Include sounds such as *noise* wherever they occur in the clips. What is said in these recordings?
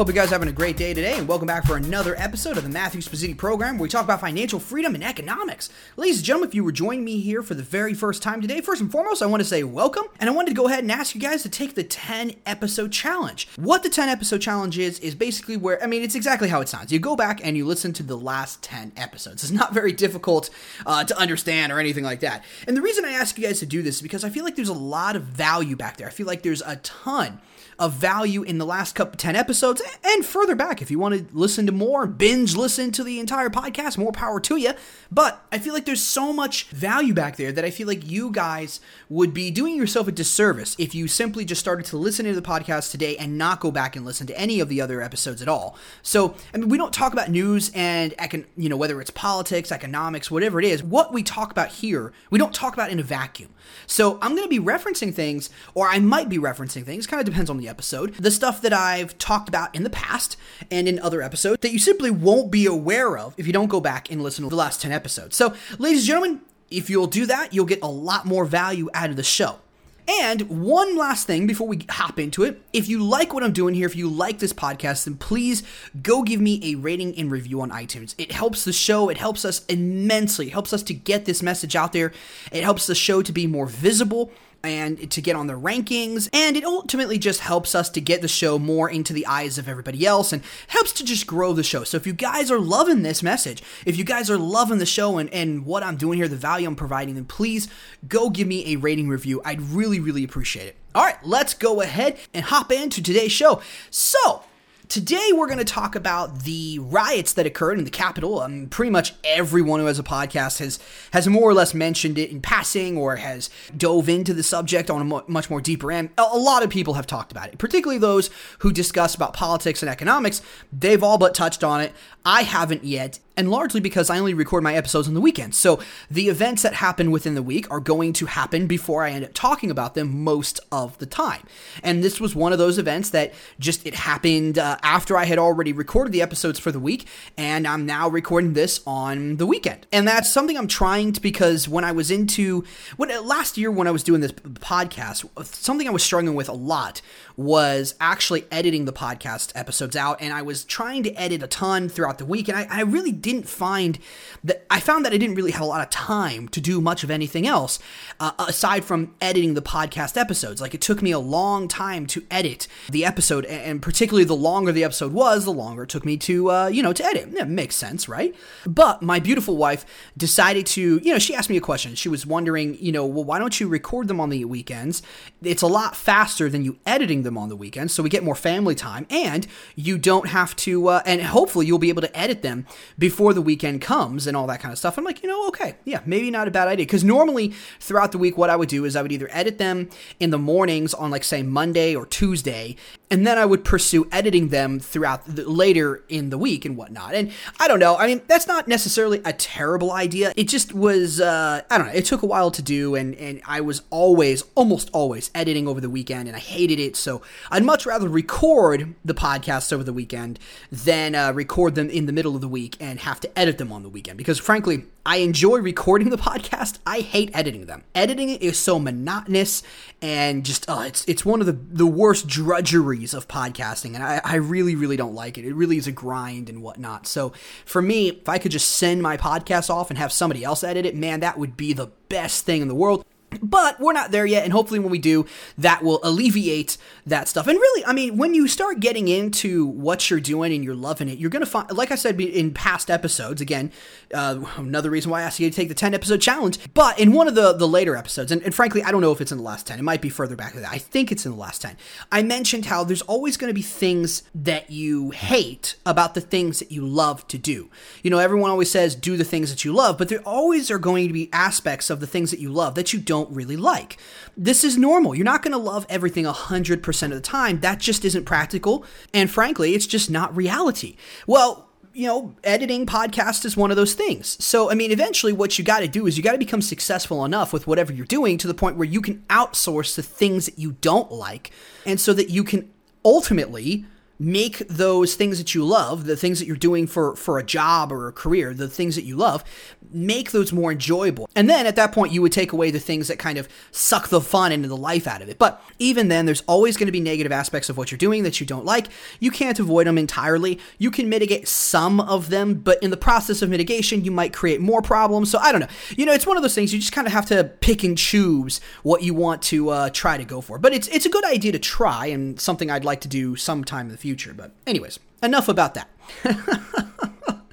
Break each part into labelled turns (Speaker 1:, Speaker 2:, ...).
Speaker 1: Hope you guys are having a great day today, and welcome back for another episode of the Matthew Spaziti program where we talk about financial freedom and economics. Ladies and gentlemen, if you were joining me here for the very first time today, first and foremost, I want to say welcome, and I wanted to go ahead and ask you guys to take the 10 episode challenge. What the 10 episode challenge is, is basically where, I mean, it's exactly how it sounds. You go back and you listen to the last 10 episodes. It's not very difficult uh, to understand or anything like that. And the reason I ask you guys to do this is because I feel like there's a lot of value back there. I feel like there's a ton of value in the last couple 10 episodes and further back if you want to listen to more binge listen to the entire podcast more power to you but i feel like there's so much value back there that i feel like you guys would be doing yourself a disservice if you simply just started to listen to the podcast today and not go back and listen to any of the other episodes at all. So i mean we don't talk about news and econ- you know whether it's politics economics whatever it is. What we talk about here we don't talk about in a vacuum. So i'm going to be referencing things or i might be referencing things kind of depends on the episode, the stuff that I've talked about in the past and in other episodes that you simply won't be aware of if you don't go back and listen to the last 10 episodes. So, ladies and gentlemen, if you'll do that, you'll get a lot more value out of the show. And one last thing before we hop into it. If you like what I'm doing here, if you like this podcast, then please go give me a rating and review on iTunes. It helps the show, it helps us immensely. It helps us to get this message out there. It helps the show to be more visible and to get on the rankings. And it ultimately just helps us to get the show more into the eyes of everybody else and helps to just grow the show. So if you guys are loving this message, if you guys are loving the show and, and what I'm doing here, the value I'm providing, then please go give me a rating review. I'd really, really appreciate it. All right, let's go ahead and hop into today's show. So, Today, we're going to talk about the riots that occurred in the Capitol. Um, pretty much everyone who has a podcast has has more or less mentioned it in passing or has dove into the subject on a mo- much more deeper end. A, a lot of people have talked about it, particularly those who discuss about politics and economics. They've all but touched on it. I haven't yet, and largely because I only record my episodes on the weekends. So the events that happen within the week are going to happen before I end up talking about them most of the time. And this was one of those events that just it happened uh, after I had already recorded the episodes for the week, and I'm now recording this on the weekend. And that's something I'm trying to because when I was into when last year when I was doing this podcast, something I was struggling with a lot was actually editing the podcast episodes out, and I was trying to edit a ton throughout the week, and I, I really didn't find that I found that I didn't really have a lot of time to do much of anything else uh, aside from editing the podcast episodes. Like it took me a long time to edit the episode, and particularly the longer the episode was, the longer it took me to uh, you know to edit. Yeah, makes sense, right? But my beautiful wife decided to you know she asked me a question. She was wondering you know well why don't you record them on the weekends? It's a lot faster than you editing them on the weekends, so we get more family time, and you don't have to uh, and hopefully you'll be able to edit them before the weekend comes and all that kind of stuff. I'm like, you know, okay, yeah, maybe not a bad idea. Because normally throughout the week, what I would do is I would either edit them in the mornings on, like, say, Monday or Tuesday, and then I would pursue editing them throughout the, later in the week and whatnot. And I don't know. I mean, that's not necessarily a terrible idea. It just was. Uh, I don't know. It took a while to do, and and I was always, almost always, editing over the weekend, and I hated it. So I'd much rather record the podcasts over the weekend than uh, record them in the middle of the week and have to edit them on the weekend. Because frankly, I enjoy recording the podcast. I hate editing them. Editing it is so monotonous and just uh, it's it's one of the the worst drudgeries of podcasting, and I, I really really don't like it. It really is a grind and whatnot. So for me, if I could just send my podcast off and have somebody else edit it, man, that would be the best thing in the world. But we're not there yet, and hopefully, when we do, that will alleviate that stuff. And really, I mean, when you start getting into what you're doing and you're loving it, you're going to find, like I said in past episodes, again, uh, another reason why I asked you to take the 10 episode challenge. But in one of the, the later episodes, and, and frankly, I don't know if it's in the last 10, it might be further back than that. I think it's in the last 10. I mentioned how there's always going to be things that you hate about the things that you love to do. You know, everyone always says do the things that you love, but there always are going to be aspects of the things that you love that you don't don't really like. This is normal. You're not going to love everything 100% of the time. That just isn't practical. And frankly, it's just not reality. Well, you know, editing podcast is one of those things. So, I mean, eventually what you got to do is you got to become successful enough with whatever you're doing to the point where you can outsource the things that you don't like and so that you can ultimately make those things that you love, the things that you're doing for for a job or a career, the things that you love, make those more enjoyable. And then at that point you would take away the things that kind of suck the fun into the life out of it. But even then there's always going to be negative aspects of what you're doing that you don't like. You can't avoid them entirely. You can mitigate some of them, but in the process of mitigation you might create more problems. So I don't know. You know, it's one of those things you just kind of have to pick and choose what you want to uh, try to go for. But it's it's a good idea to try and something I'd like to do sometime in the future future. But, anyways, enough about that. *laughs*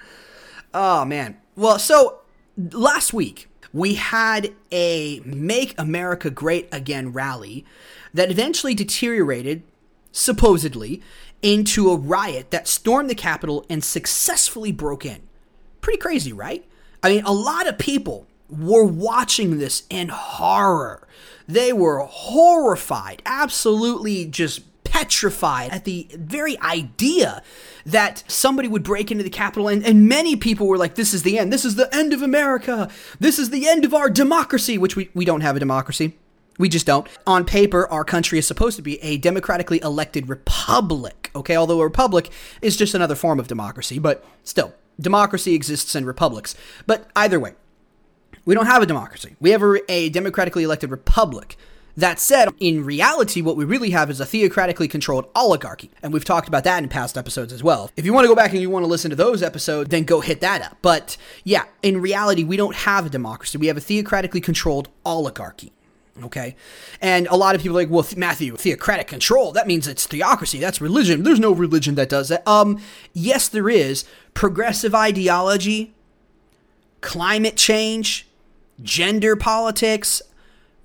Speaker 1: oh, man. Well, so last week we had a Make America Great Again rally that eventually deteriorated, supposedly, into a riot that stormed the Capitol and successfully broke in. Pretty crazy, right? I mean, a lot of people were watching this in horror. They were horrified, absolutely just petrified at the very idea that somebody would break into the Capitol. And, and many people were like, this is the end. This is the end of America. This is the end of our democracy, which we, we don't have a democracy. We just don't. On paper, our country is supposed to be a democratically elected republic, okay? Although a republic is just another form of democracy, but still, democracy exists in republics. But either way, we don't have a democracy. We have a, a democratically elected republic. That said, in reality, what we really have is a theocratically controlled oligarchy. And we've talked about that in past episodes as well. If you want to go back and you want to listen to those episodes, then go hit that up. But yeah, in reality, we don't have a democracy. We have a theocratically controlled oligarchy. Okay. And a lot of people are like, well, Matthew, theocratic control, that means it's theocracy. That's religion. There's no religion that does that. Um, yes, there is. Progressive ideology, climate change, gender politics,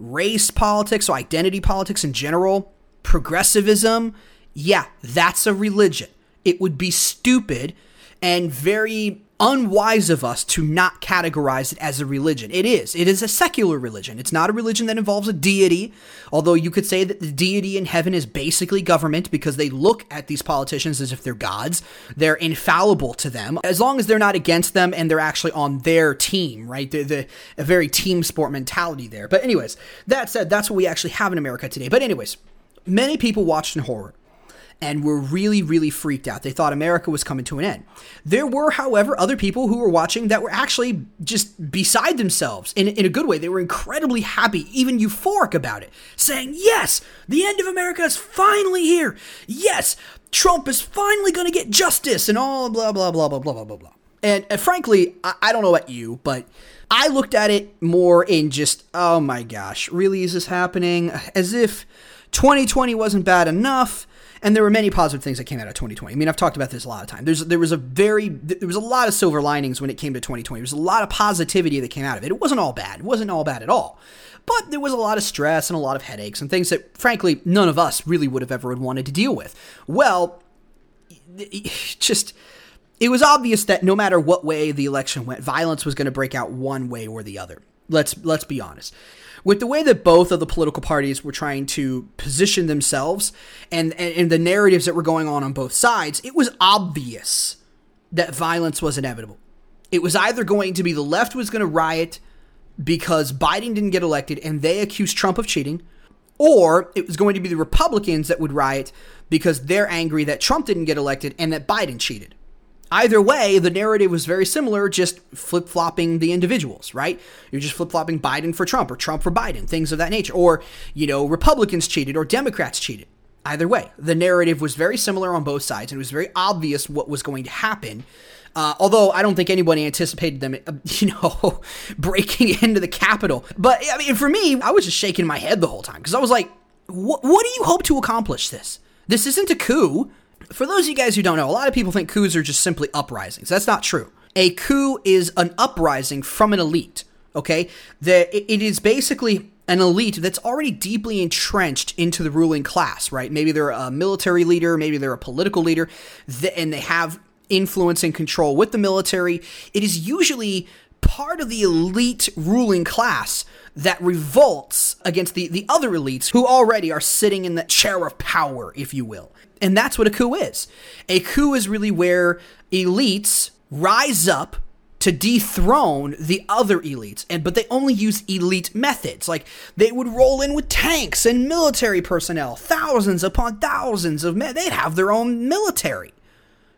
Speaker 1: race politics, so identity politics in general, progressivism, yeah, that's a religion. It would be stupid and very unwise of us to not categorize it as a religion. It is. It is a secular religion. It's not a religion that involves a deity, although you could say that the deity in heaven is basically government because they look at these politicians as if they're gods. They're infallible to them as long as they're not against them and they're actually on their team, right? The, the a very team sport mentality there. But anyways, that said, that's what we actually have in America today. But anyways, many people watched in horror and were really, really freaked out. They thought America was coming to an end. There were, however, other people who were watching that were actually just beside themselves in, in a good way. They were incredibly happy, even euphoric about it, saying, Yes, the end of America is finally here. Yes, Trump is finally going to get justice and all blah, blah, blah, blah, blah, blah, blah, blah. And, and frankly, I, I don't know about you, but I looked at it more in just, oh my gosh, really is this happening? As if 2020 wasn't bad enough and there were many positive things that came out of 2020. I mean, I've talked about this a lot of time. There's there was a very there was a lot of silver linings when it came to 2020. There was a lot of positivity that came out of it. It wasn't all bad. It wasn't all bad at all. But there was a lot of stress and a lot of headaches and things that, frankly, none of us really would have ever wanted to deal with. Well, *sighs* just it was obvious that no matter what way the election went, violence was going to break out one way or the other. Let's let's be honest with the way that both of the political parties were trying to position themselves and, and, and the narratives that were going on on both sides, it was obvious that violence was inevitable. It was either going to be the left was going to riot because Biden didn't get elected and they accused Trump of cheating, or it was going to be the Republicans that would riot because they're angry that Trump didn't get elected and that Biden cheated. Either way, the narrative was very similar, just flip flopping the individuals, right? You're just flip flopping Biden for Trump or Trump for Biden, things of that nature. Or, you know, Republicans cheated or Democrats cheated. Either way, the narrative was very similar on both sides, and it was very obvious what was going to happen. Uh, although I don't think anybody anticipated them, uh, *laughs* you know, *laughs* breaking into the Capitol. But I mean, for me, I was just shaking my head the whole time because I was like, what do you hope to accomplish this? This isn't a coup for those of you guys who don't know, a lot of people think coups are just simply uprisings. That's not true. A coup is an uprising from an elite. Okay, the, it is basically an elite that's already deeply entrenched into the ruling class. Right? Maybe they're a military leader, maybe they're a political leader, and they have influence and control with the military. It is usually part of the elite ruling class that revolts against the, the other elites who already are sitting in the chair of power, if you will. And that's what a coup is. A coup is really where elites rise up to dethrone the other elites and but they only use elite methods. Like they would roll in with tanks and military personnel thousands upon thousands of men. They'd have their own military.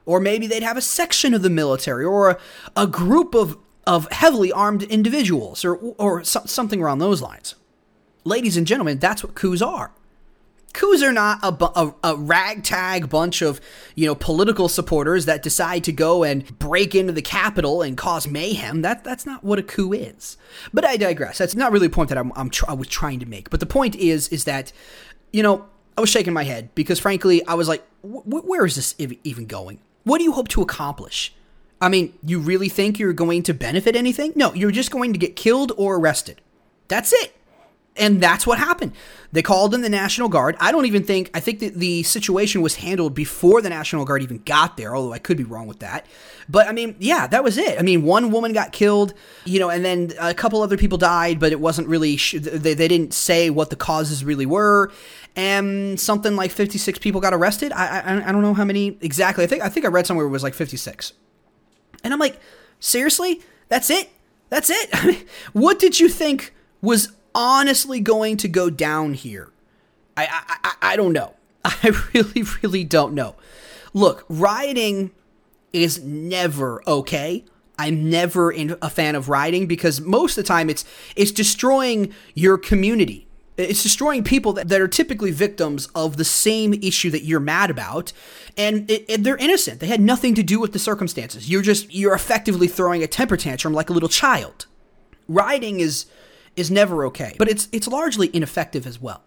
Speaker 1: Or maybe they'd have a section of the military or a, a group of of heavily armed individuals or or so, something around those lines. Ladies and gentlemen that's what coups are coups are not a, a, a, ragtag bunch of you know political supporters that decide to go and break into the Capitol and cause mayhem. That that's not what a coup is. But I digress. That's not really a point that I'm, I'm tr- I was trying to make. But the point is is that you know I was shaking my head because frankly I was like, where is this even going? What do you hope to accomplish? I mean, you really think you're going to benefit anything? No, you're just going to get killed or arrested. That's it. And that's what happened. They called in the National Guard. I don't even think, I think that the situation was handled before the National Guard even got there, although I could be wrong with that. But I mean, yeah, that was it. I mean, one woman got killed, you know, and then a couple other people died, but it wasn't really, they, they didn't say what the causes really were. And something like 56 people got arrested. I, I, I don't know how many exactly. I think, I think I read somewhere it was like 56. And I'm like, seriously? That's it? That's it? *laughs* What did you think was honestly going to go down here? I, I, I don't know. *laughs* I really, really don't know. Look, rioting is never okay. I'm never in a fan of rioting because most of the time it's it's destroying your community. It's destroying people that, that are typically victims of the same issue that you're mad about, and it, it, they're innocent. They had nothing to do with the circumstances. You're just you're effectively throwing a temper tantrum like a little child. Rioting is is never okay, but it's it's largely ineffective as well.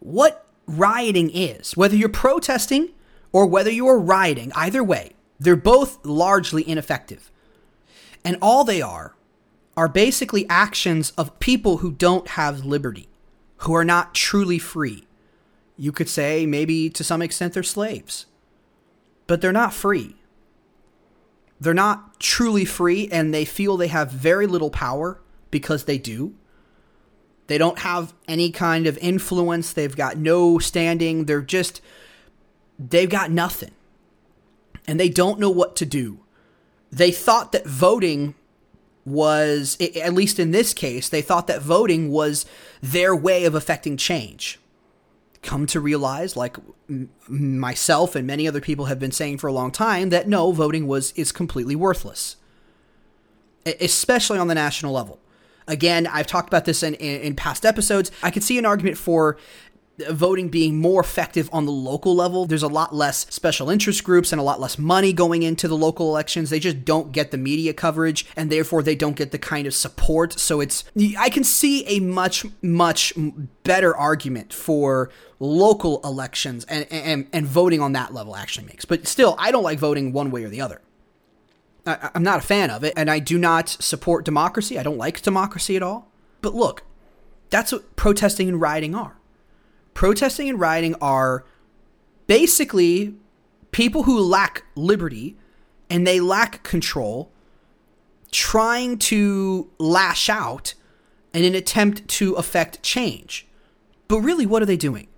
Speaker 1: What rioting is, whether you're protesting or whether you are rioting, either way, they're both largely ineffective. And all they are are basically actions of people who don't have liberty, who are not truly free. You could say maybe to some extent they're slaves, but they're not free. They're not truly free and they feel they have very little power because they do. They don't have any kind of influence. They've got no standing. They're just, they've got nothing. And they don't know what to do. They thought that voting was, at least in this case, they thought that voting was their way of affecting change. Come to realize, like myself and many other people have been saying for a long time, that no, voting was is completely worthless, especially on the national level. Again, I've talked about this in, in, in past episodes. I could see an argument for voting being more effective on the local level. There's a lot less special interest groups and a lot less money going into the local elections. They just don't get the media coverage and therefore they don't get the kind of support. So it's, I can see a much, much better argument for local elections and, and, and voting on that level actually makes. But still, I don't like voting one way or the other. I, am not a fan of it, and I do not support democracy. I don't like democracy at all. But look, that's what protesting and rioting are. Protesting and rioting are basically people who lack liberty and they lack control trying to lash out in an attempt to affect change. But really, what are they doing?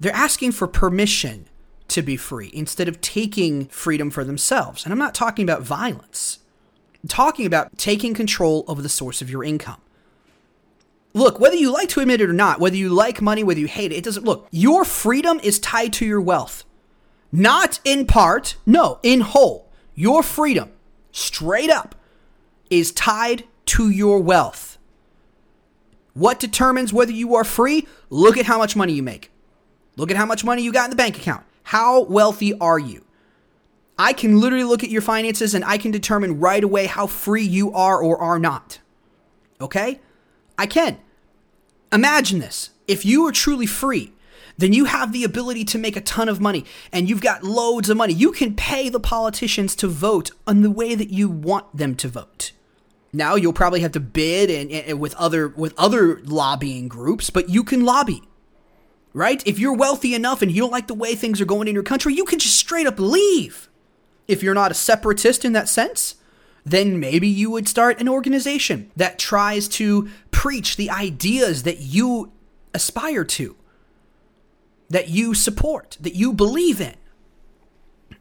Speaker 1: They're asking for permission to be free instead of taking freedom for themselves. And I'm not talking about violence, I'm talking about taking control over the source of your income. Look, whether you like to admit it or not, whether you like money, whether you hate it, it doesn't look. Your freedom is tied to your wealth. Not in part, no, in whole. Your freedom, straight up, is tied to your wealth. What determines whether you are free? Look at how much money you make. Look at how much money you got in the bank account. How wealthy are you? I can literally look at your finances and I can determine right away how free you are or are not. Okay? I can. Imagine this. If you are truly free, then you have the ability to make a ton of money and you've got loads of money. You can pay the politicians to vote on the way that you want them to vote. Now you'll probably have to bid and, and with other with other lobbying groups, but you can lobby right? If you're wealthy enough and you don't like the way things are going in your country, you can just straight up leave. If you're not a separatist in that sense, then maybe you would start an organization that tries to preach the ideas that you aspire to, that you support, that you believe in.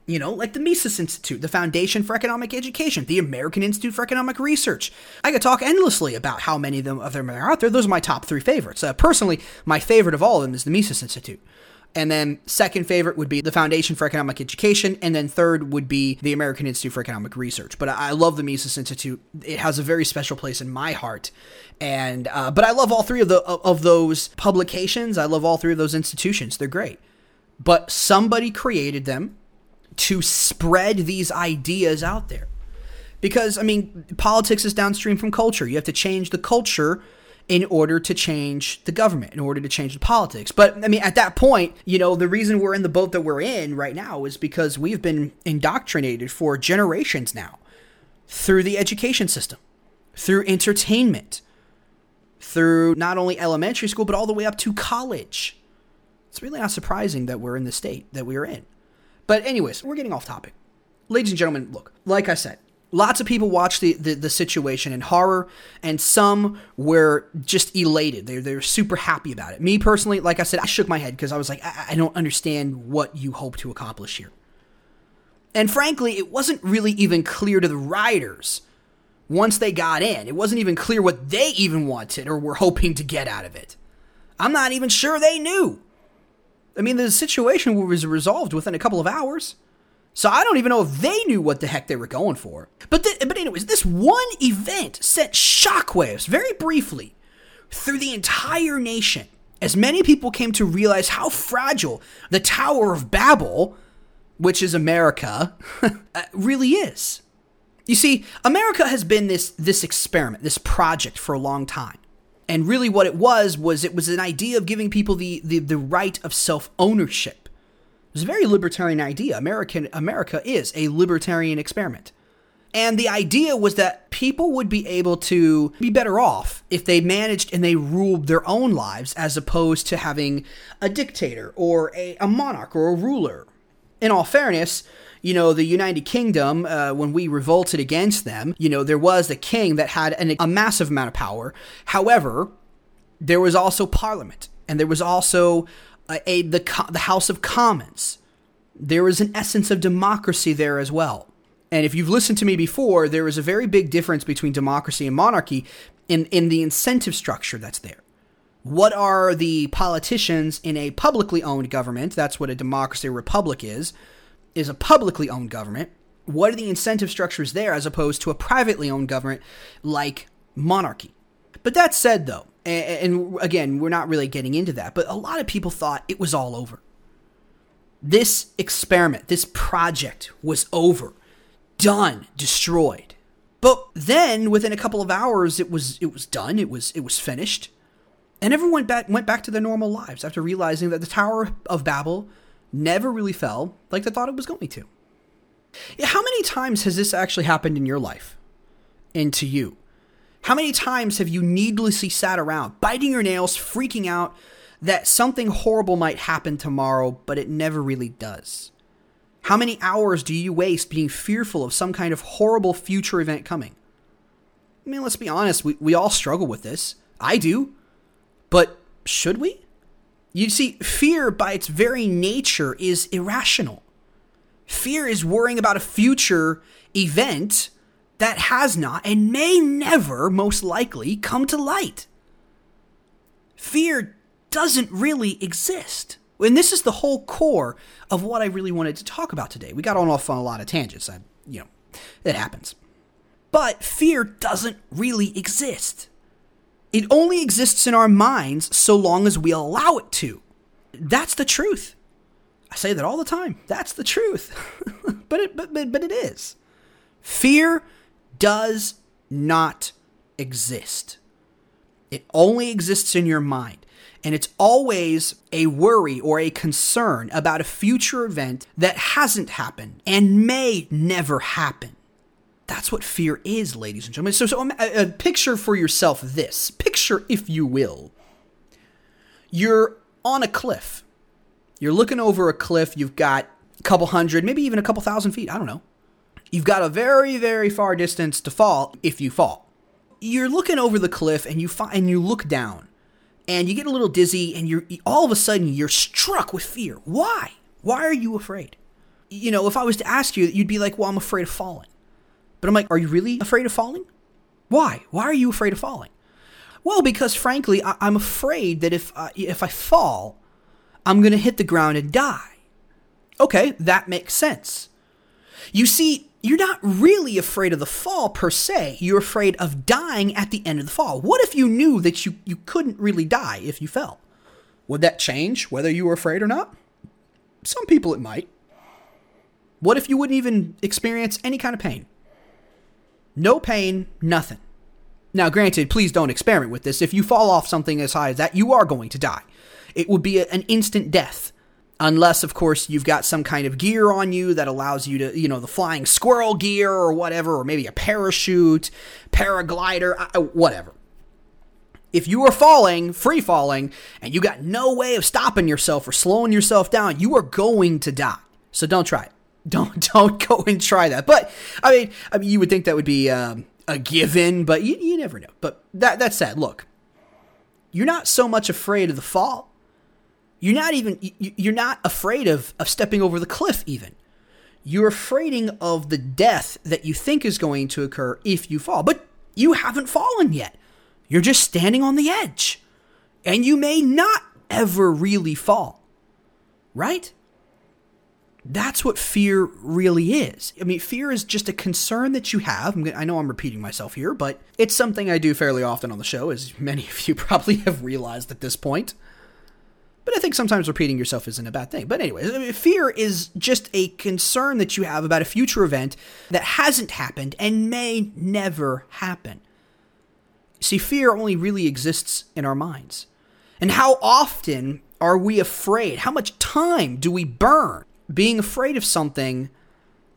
Speaker 1: You know, like the Mises Institute, the Foundation for Economic Education, the American Institute for Economic Research. I could talk endlessly about how many of them, of them are out there. Those are my top three favorites. Uh, personally, my favorite of all of them is the Mises Institute. And then second favorite would be the Foundation for Economic Education, and then third would be the American Institute for Economic Research. But I love the Mises Institute; it has a very special place in my heart. And uh, but I love all three of the of those publications. I love all three of those institutions; they're great. But somebody created them to spread these ideas out there, because I mean, politics is downstream from culture. You have to change the culture in order to change the government, in order to change the politics. But I mean, at that point, you know, the reason we're in the boat that we're in right now is because we've been indoctrinated for generations now through the education system, through entertainment, through not only elementary school, but all the way up to college. It's really not surprising that we're in the state that we are in. But, anyways, we're getting off topic. Ladies and gentlemen, look, like I said, lots of people watched the, the, the, situation in horror, and some were just elated. They're, they're super happy about it. Me personally, like I said, I shook my head because I was like, I, I don't understand what you hope to accomplish here. And frankly, it wasn't really even clear to the writers once they got in. It wasn't even clear what they even wanted or were hoping to get out of it. I'm not even sure they knew. I mean, the situation was resolved within a couple of hours. So I don't even know if they knew what the heck they were going for. But th- but anyways, this one event sent shockwaves very briefly through the entire nation as many people came to realize how fragile the Tower of Babel, which is America, *laughs* uh, really is. You see, America has been this this experiment, this project for a long time. And really what it was was it was an idea of giving people the the, the right of self-ownership It was a very libertarian idea. American America is a libertarian experiment. And the idea was that people would be able to be better off if they managed and they ruled their own lives as opposed to having a dictator or a, a monarch or a ruler. In all fairness, you know, the United Kingdom, uh, when we revolted against them, you know, there was the king that had an, a massive amount of power. However, there was also Parliament, and there was also a, a the the House of Commons. There is an essence of democracy there as well. And if you've listened to me before, there is a very big difference between democracy and monarchy in, in the incentive structure that's there. What are the politicians in a publicly owned government? That's what a democracy republic is, is a publicly owned government. What are the incentive structures there as opposed to a privately owned government like monarchy? But that said, though, and, again, we're not really getting into that, but a lot of people thought it was all over. This experiment, this project was over, done, destroyed. But then, within a couple of hours, it was it was done. It was it was finished, and everyone went back went back to their normal lives after realizing that the Tower of Babel never really fell like they thought it was going to. How many times has this actually happened in your life, and to you? How many times have you needlessly sat around, biting your nails, freaking out that something horrible might happen tomorrow, but it never really does? How many hours do you waste being fearful of some kind of horrible future event coming? I mean, let's be honest, we, we all struggle with this. I do. But should we? You see, fear by its very nature is irrational. Fear is worrying about a future event that has not and may never, most likely, come to light. Fear doesn't really exist. And this is the whole core of what I really wanted to talk about today. We got on off on a lot of tangents. I, you know, it happens. But fear doesn't really exist. It only exists in our minds so long as we allow it to. That's the truth. I say that all the time. That's the truth. *laughs* but, it, but, but, but it is. Fear does not exist. It only exists in your mind. And it's always a worry or a concern about a future event that hasn't happened and may never happen. That's what fear is, ladies and gentlemen. So, so um, a picture for yourself this. Picture, if you will, you're on a cliff. You're looking over a cliff. You've got a couple hundred, maybe even a couple thousand feet. I don't know. You've got a very, very far distance to fall if you fall. You're looking over the cliff and you find and you look down and you get a little dizzy and you're all of a sudden you're struck with fear. Why? Why are you afraid? you know, if I was to ask you, you'd be like, well, I'm afraid of falling. But I'm like, are you really afraid of falling? Why? Why are you afraid of falling? Well, because frankly, I- am afraid that if I, if I fall, I'm going to hit the ground and die. Okay, that makes sense. You see, you're not really afraid of the fall per se. You're afraid of dying at the end of the fall. What if you knew that you, you couldn't really die if you fell? Would that change whether you were afraid or not? Some people it might. What if you wouldn't even experience any kind of pain? No pain, nothing. Now, granted, please don't experiment with this. If you fall off something as high as that, you are going to die. It would be an instant death. Unless, of course, you've got some kind of gear on you that allows you to, you know, the flying squirrel gear or whatever, or maybe a parachute, paraglider, uh, whatever. If you are falling, free falling, and you got no way of stopping yourself or slowing yourself down, you are going to die. So don't try it. Don't don't go and try that. But I mean, I mean, you would think that would be um, a given, but you, you never know. But that that said, look, you're not so much afraid of the fall you're not even you're not afraid of of stepping over the cliff even. You're afraid of the death that you think is going to occur if you fall. But you haven't fallen yet. You're just standing on the edge. And you may not ever really fall. Right? That's what fear really is. I mean, fear is just a concern that you have. I know I'm repeating myself here, but it's something I do fairly often on the show, as many of you *laughs* probably have realized at this point. But I think sometimes repeating yourself isn't a bad thing. But anyway, fear is just a concern that you have about a future event that hasn't happened and may never happen. See, fear only really exists in our minds. And how often are we afraid? How much time do we burn being afraid of something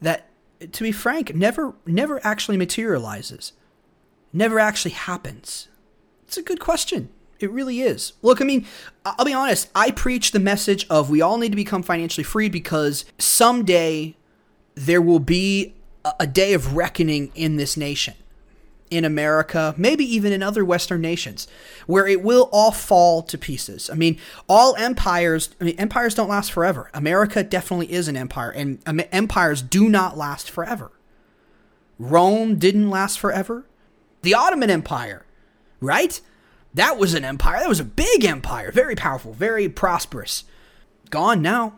Speaker 1: that, to be frank, never never actually materializes, never actually happens? It's a good question. It really is. Look, I mean, I'll be honest. I preach the message of we all need to become financially free because someday there will be a day of reckoning in this nation, in America, maybe even in other Western nations, where it will all fall to pieces. I mean, all empires, I mean, empires don't last forever. America definitely is an empire, and empires do not last forever. Rome didn't last forever. The Ottoman Empire, right? That was an empire. That was a big empire. Very powerful, very prosperous. Gone now.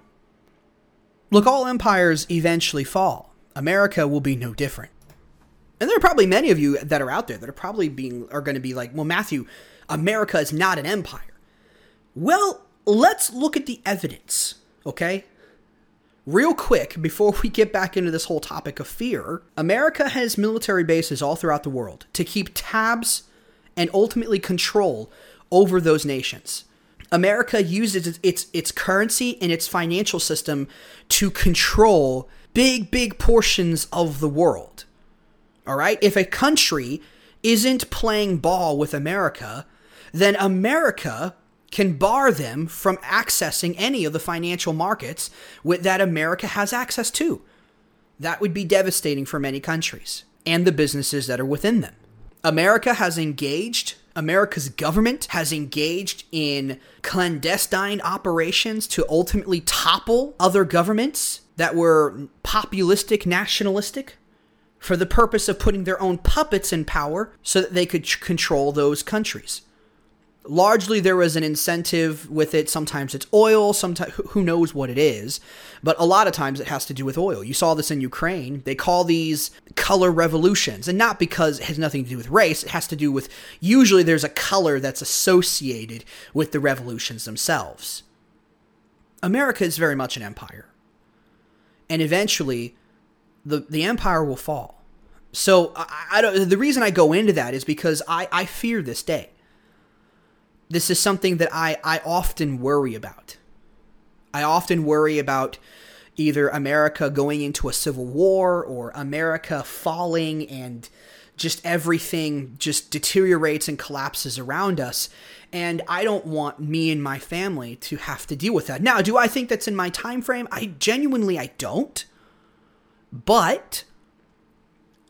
Speaker 1: Look, all empires eventually fall. America will be no different. And there are probably many of you that are out there that are probably being are going to be like, "Well, Matthew, America is not an empire." Well, let's look at the evidence, okay? Real quick, before we get back into this whole topic of fear, America has military bases all throughout the world to keep tabs and ultimately control over those nations. America uses its, its, currency and its financial system to control big, big portions of the world. All right? If a country isn't playing ball with America, then America can bar them from accessing any of the financial markets that America has access to. That would be devastating for many countries and the businesses that are within them. America has engaged America's government has engaged in clandestine operations to ultimately topple other governments that were populistic, nationalistic, for the purpose of putting their own puppets in power so that they could control those countries largely there was an incentive with it. Sometimes it's oil, sometimes who knows what it is, but a lot of times it has to do with oil. You saw this in Ukraine. They call these color revolutions, and not because it has nothing to do with race. It has to do with usually there's a color that's associated with the revolutions themselves. America is very much an empire, and eventually, the the empire will fall. So I, I don't. The reason I go into that is because I I fear this day this is something that I, I often worry about. I often worry about either America going into a civil war or America falling and just everything just deteriorates and collapses around us. And I don't want me and my family to have to deal with that. Now, do I think that's in my time frame? I genuinely I don't. But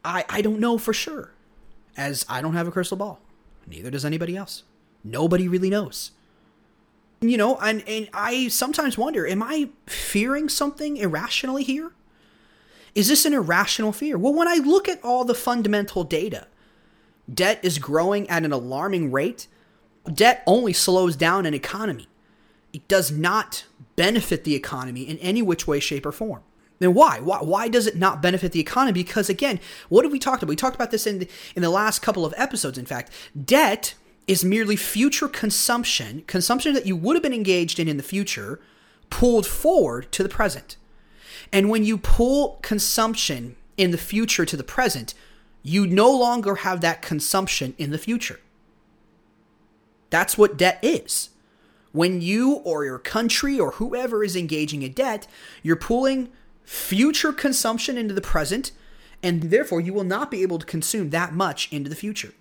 Speaker 1: I I don't know for sure. As I don't have a crystal ball. Neither does anybody else. Nobody really knows. You know, and, and I sometimes wonder, am I fearing something irrationally here? Is this an irrational fear? Well, when I look at all the fundamental data, debt is growing at an alarming rate. Debt only slows down an economy. It does not benefit the economy in any which way, shape, or form. Then why? Why, why does it not benefit the economy? Because again, what have we talked about? We talked about this in the, in the last couple of episodes, in fact. Debt is merely future consumption, consumption that you would have been engaged in in the future, pulled forward to the present. And when you pull consumption in the future to the present, you no longer have that consumption in the future. That's what debt is. When you or your country or whoever is engaging in debt, you're pulling future consumption into the present, and therefore you will not be able to consume that much into the future.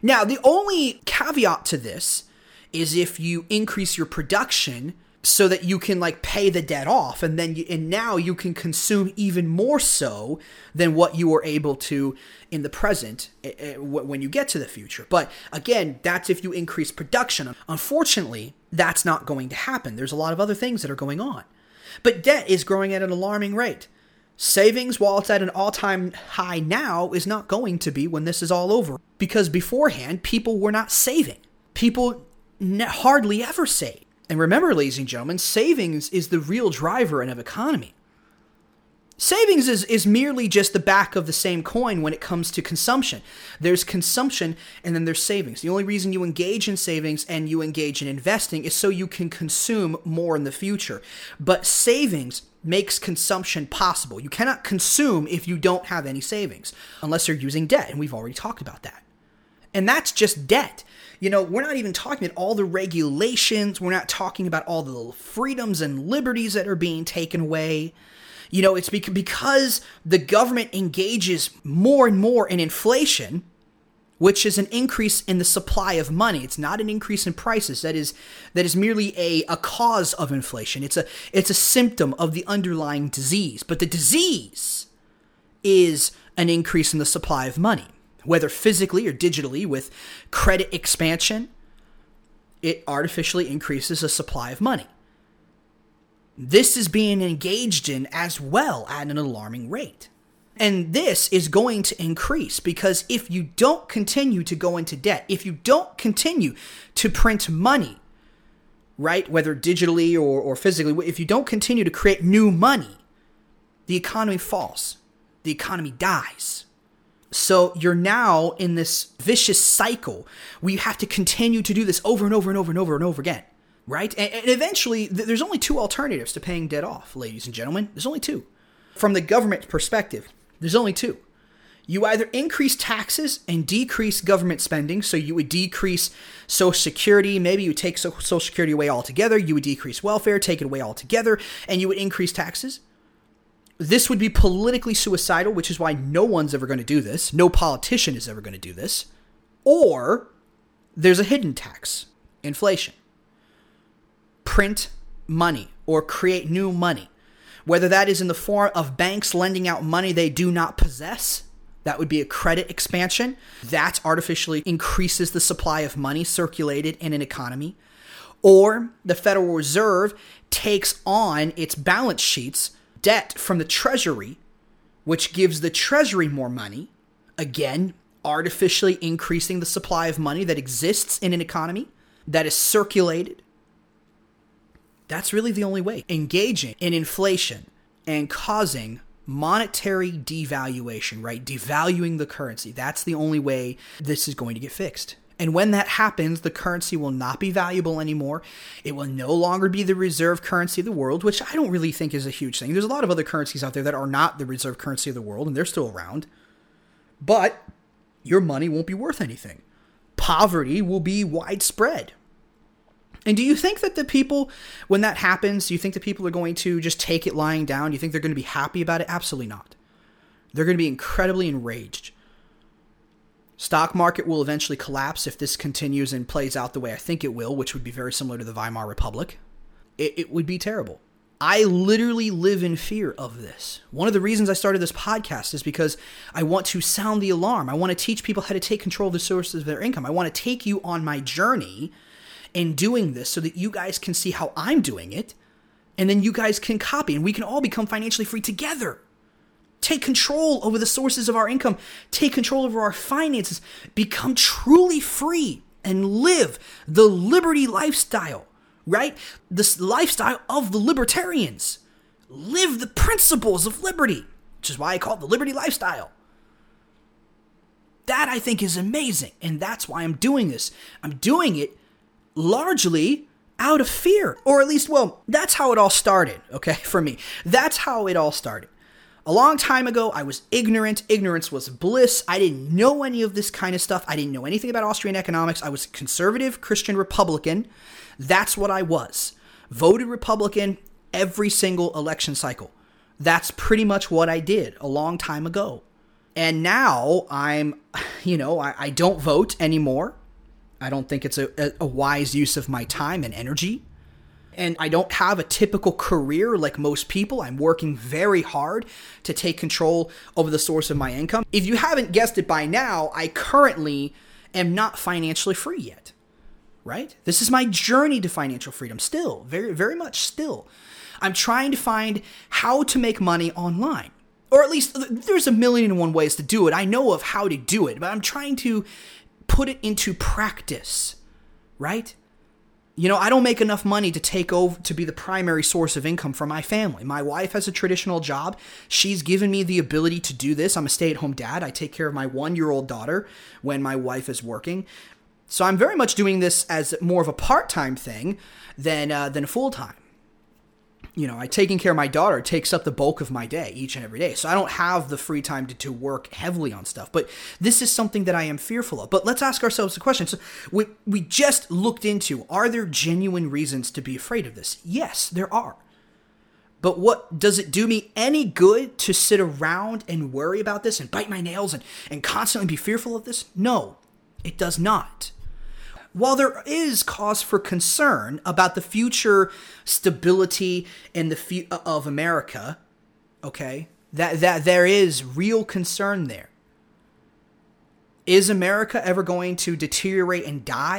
Speaker 1: Now, the only caveat to this is if you increase your production so that you can like pay the debt off and then you, and now you can consume even more so than what you were able to in the present uh, when you get to the future. But again that's if you increase production. Unfortunately that's not going to happen. There's a lot of other things that are going on but debt is growing at an alarming rate. Savings while it's at an all-time high now is not going to be when this is all over. Because beforehand people were not saving. People hardly ever save and remember, ladies and gentlemen, savings is the real driver in an economy. Savings is, is merely just the back of the same coin when it comes to consumption. There's consumption and then there's savings. The only reason you engage in savings and you engage in investing is so you can consume more in the future. But savings makes consumption possible. You cannot consume if you don't have any savings, unless you're using debt. And we've already talked about that. And that's just debt. You know, we're not even talking about all the regulations. We're not talking about all the freedoms and liberties that are being taken away. You know, it's because the government engages more and more in inflation, which is an increase in the supply of money. It's not an increase in prices. That is that is merely a, a cause of inflation. It's a it's a symptom of the underlying disease. But the disease is an increase in the supply of money whether physically or digitally, with credit expansion, it artificially increases the supply of money. This is being engaged in as well at an alarming rate. And this is going to increase because if you don't continue to go into debt, if you don't continue to print money, right, whether digitally or, or physically, if you don't continue to create new money, the economy falls, the economy dies. So you're now in this vicious cycle where you have to continue to do this over and over and over and over and over again, right? And, and eventually, th- there's only two alternatives to paying debt off, ladies and gentlemen. There's only two. From the government perspective, there's only two. You either increase taxes and decrease government spending, so you would decrease Social Security, maybe you take Social Security away altogether, you would decrease welfare, take it away altogether, and you would increase taxes this would be politically suicidal, which is why no one's ever going to do this. No politician is ever going to do this. Or there's a hidden tax, inflation. Print money or create new money. Whether that is in the form of banks lending out money they do not possess, that would be a credit expansion. That artificially increases the supply of money circulated in an economy. Or the Federal Reserve takes on its balance sheets debt from the Treasury, which gives the Treasury more money, again, artificially increasing the supply of money that exists in an economy that is circulated. That's really the only way. Engaging in inflation and causing monetary devaluation, right? Devaluing the currency. That's the only way this is going to get fixed. And when that happens, the currency will not be valuable anymore. It will no longer be the reserve currency of the world, which I don't really think is a huge thing. There's a lot of other currencies out there that are not the reserve currency of the world, and they're still around. But your money won't be worth anything. Poverty will be widespread. And do you think that the people, when that happens, do you think the people are going to just take it lying down? Do you think they're going to be happy about it? Absolutely not. They're going to be incredibly enraged. Stock market will eventually collapse if this continues and plays out the way I think it will, which would be very similar to the Weimar Republic. It, it, would be terrible. I literally live in fear of this. One of the reasons I started this podcast is because I want to sound the alarm. I want to teach people how to take control of the sources of their income. I want to take you on my journey in doing this so that you guys can see how I'm doing it. And then you guys can copy and we can all become financially free together. Take control over the sources of our income, take control over our finances, become truly free and live the liberty lifestyle, right? This lifestyle of the libertarians. Live the principles of liberty, which is why I call it the liberty lifestyle. That I think is amazing. And that's why I'm doing this. I'm doing it largely out of fear. Or at least, well, that's how it all started, okay, *laughs* for me. That's how it all started. A long time ago, I was ignorant. Ignorance was bliss. I didn't know any of this kind of stuff. I didn't know anything about Austrian economics. I was conservative Christian Republican. That's what I was. Voted Republican every single election cycle. That's pretty much what I did a long time ago. And now I'm, *laughs* you know, I, I don't vote anymore. I don't think it's a, a wise use of my time and energy. And I don't have a typical career like most people. I'm working very hard to take control over the source of my income. If you haven't guessed it by now, I currently am not financially free yet. Right? This is my journey to financial freedom still, very, very much still. I'm trying to find how to make money online or at least there's a million and one ways to do it. I know of how to do it, but I'm trying to put it into practice, right? You know, I don't make enough money to take over to be the primary source of income for my family. My wife has a traditional job. She's given me the ability to do this. I'm a stay at home dad. I take care of my one year old daughter when my wife is working. So I'm very much doing this as more of a part time thing than, uh, than full time you know, I taking care of my daughter takes up the bulk of my day each and every day. So I don't have the free time to, to work heavily on stuff. But this is something that I am fearful of. But let's ask ourselves the question. So we, we just looked into are there genuine reasons to be afraid of this? Yes, there are. But what does it do me any good to sit around and worry about this and bite my nails and, and constantly be fearful of this? No, it does not while there is cause for concern about the future stability in the fu- uh, of America, okay, that that there is real concern there. Is America ever going to deteriorate and die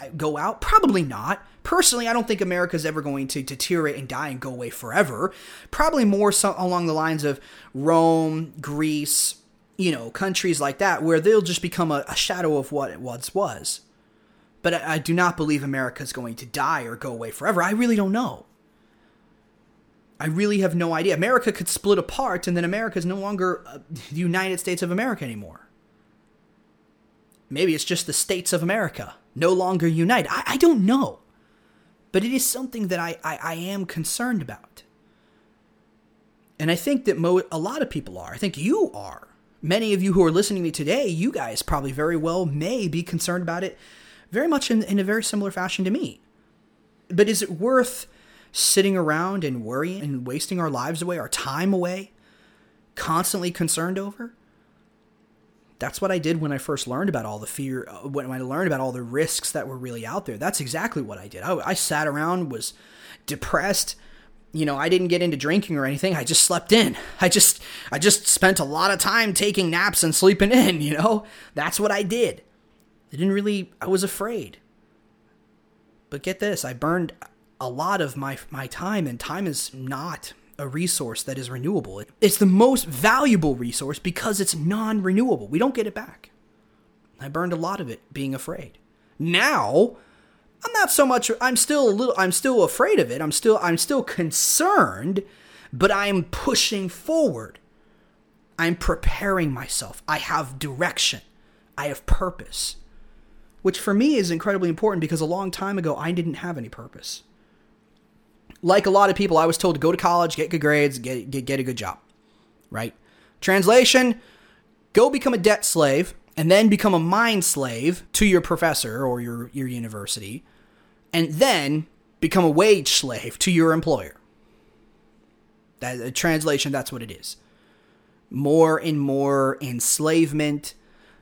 Speaker 1: and go out? Probably not. Personally, I don't think America is ever going to deteriorate and die and go away forever. Probably more so along the lines of Rome, Greece, you know, countries like that, where they'll just become a, a shadow of what it once was. But I, do not believe America is going to die or go away forever. I really don't know. I really have no idea. America could split apart, and then America is no longer uh, the United States of America anymore. Maybe it's just the states of America no longer unite. I, I don't know. But it is something that I, I, I am concerned about. And I think that mo- a lot of people are. I think you are. Many of you who are listening to me today, you guys probably very well may be concerned about it very much in, in a very similar fashion to me. But is it worth sitting around and worrying and wasting our lives away, our time away, constantly concerned over? That's what I did when I first learned about all the fear, uh, when I learned about all the risks that were really out there. That's exactly what I did. I, I sat around, was depressed. You know, I didn't get into drinking or anything. I just slept in. *laughs* I just, I just spent a lot of time taking naps and sleeping in. You know, that's what I did. I didn't really, I was afraid. But get this, I burned a lot of my, my time, and time is not a resource that is renewable. It's the most valuable resource because it's non renewable. We don't get it back. I burned a lot of it being afraid. Now, I'm not so much I'm still a little I'm still afraid of it. I'm still I'm still concerned, but I'm pushing forward. I'm preparing myself. I have direction. I have purpose which for me is incredibly important because a long time ago I didn't have any purpose. Like a lot of people, I was told to go to college, get good grades, get, get, get a good job, right? Translation go become a debt slave and then become a mind slave to your professor or your, your university, and then become a wage slave to your employer. That translation, that's what it is. More and more enslavement,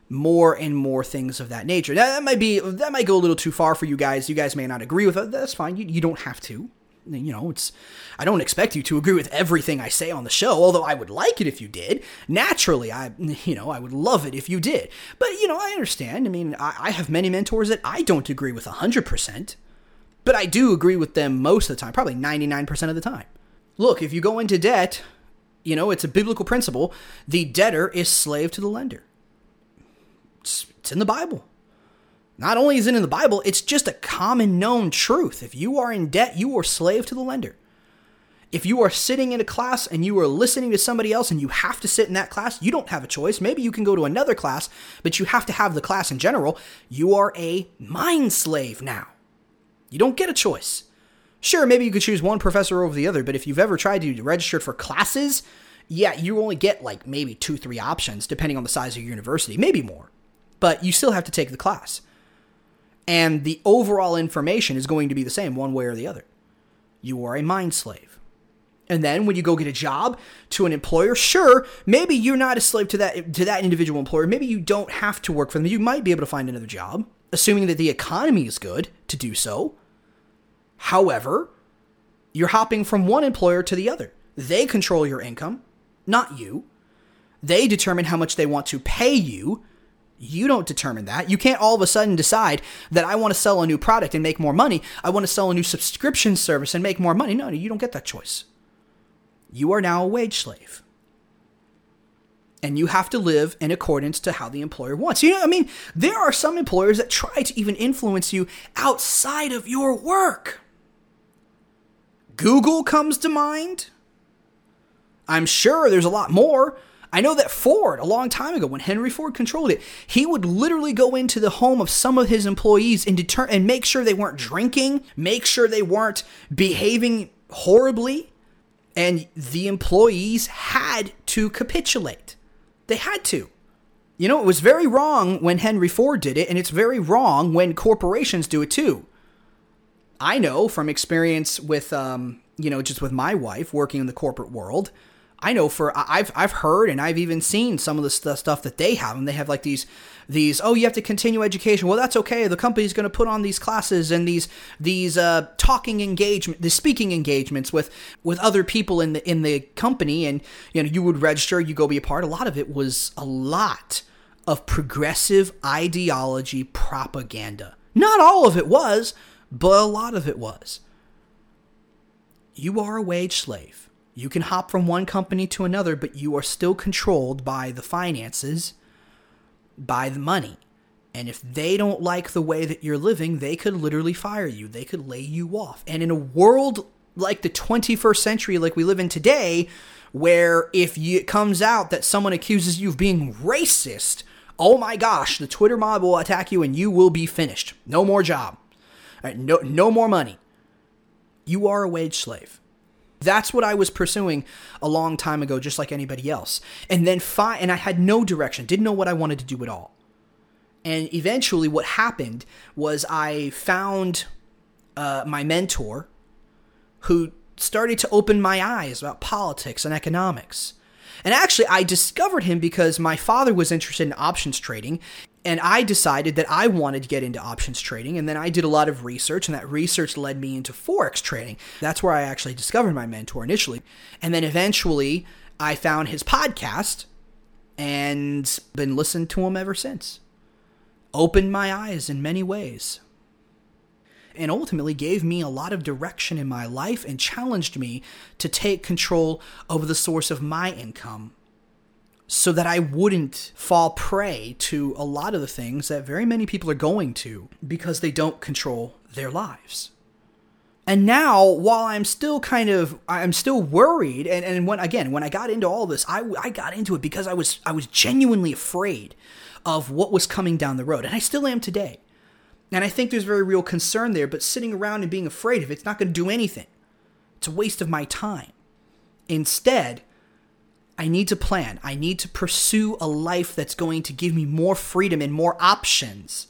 Speaker 1: more and more things of that nature. Now, that might be that might go a little too far for you guys. You guys may not agree with it. That's fine. You, you don't have to. You know, it's I don't expect you to agree with everything I say on the show, although I would like it if you did. Naturally, I *laughs* you know, I would love it if you did. But you know, I understand. I mean, I, I have many mentors that I don't agree with 100%. But I do agree with them most of the time, probably 99% of the time. Look, if you go into debt, you know, it's a biblical principle. The debtor is slave to the lender. It's, it's in the Bible. Not only is it in the Bible, it's just a common known truth. If you are in debt, you are slave to the lender. If you are sitting in a class and you are listening to somebody else and you have to sit in that class, you don't have a choice. Maybe you can go to another class, but you have to have the class in general. You are a mind slave now. You don't get a choice. Sure, maybe you could choose one professor over the other, but if you've ever tried to register for classes, yeah, you only get like maybe two, three options depending on the size of your university, maybe more. But you still have to take the class. And the overall information is going to be the same one way or the other. You are a mind slave. And then when you go get a job to an employer, sure, maybe you're not a slave to that to that individual employer. Maybe you don't have to work for them. You might be able to find another job, assuming that the economy is good to do so. However, you're hopping from one employer to the other. They control your income, not you. They determine how much they want to pay you. You don't determine that. You can't all of a sudden decide that I want to sell a new product and make more money. I want to sell a new subscription service and make more money. No, you don't get that choice. You are now a wage slave. And you have to live in accordance to how the employer wants. You know, I mean, there are some employers that try to even influence you outside of your work. Google comes to mind. I'm sure there's a lot more. I know that Ford, a long time ago, when Henry Ford controlled it, he would literally go into the home of some of his employees and deter- and make sure they weren't drinking, make sure they weren't behaving horribly, and the employees had to capitulate. They had to. You know, it was very wrong when Henry Ford did it, and it's very wrong when corporations do it too. I know from experience with, um, you know, just with my wife working in the corporate world. I know for I've I've heard and I've even seen some of the stuff that they have, and they have like these these oh you have to continue education. Well, that's okay. The company's going to put on these classes and these these uh, talking engagement, the speaking engagements with with other people in the in the company, and you know you would register, you go be a part. A lot of it was a lot of progressive ideology propaganda. Not all of it was, but a lot of it was. You are a wage slave. You can hop from one company to another, but you are still controlled by the finances, by the money. And if they don't like the way that you're living, they could literally fire you. They could lay you off. And in a world like the 21st century, like we live in today, where if it comes out that someone accuses you of being racist, oh my gosh, the Twitter mob will attack you and you will be finished. No more job. Right, no, no more money. You are a wage slave. That's what I was pursuing a long time ago, just like anybody else. And then and I had no direction, didn't know what I wanted to do at all. And eventually, what happened was I found uh, my mentor, who started to open my eyes about politics and economics. And actually, I discovered him because my father was interested in options trading, and I decided that I wanted to get into options trading. And then I did a lot of research, and that research led me into Forex trading. That's where I actually discovered my mentor initially. And then eventually, I found his podcast and been listening to him ever since. Opened my eyes in many ways. And ultimately gave me a lot of direction in my life and challenged me to take control over the source of my income so that I wouldn't fall prey to a lot of the things that very many people are going to because they don't control their lives. And now, while I'm still kind of, I'm still worried, and, and when again, when I got into all this, I, I got into it because I was, I was genuinely afraid of what was coming down the road, and I still am today. And I think there's very real concern there, but sitting around and being afraid of it's not going to do anything. It's a waste of my time. Instead, I need to plan. I need to pursue a life that's going to give me more freedom and more options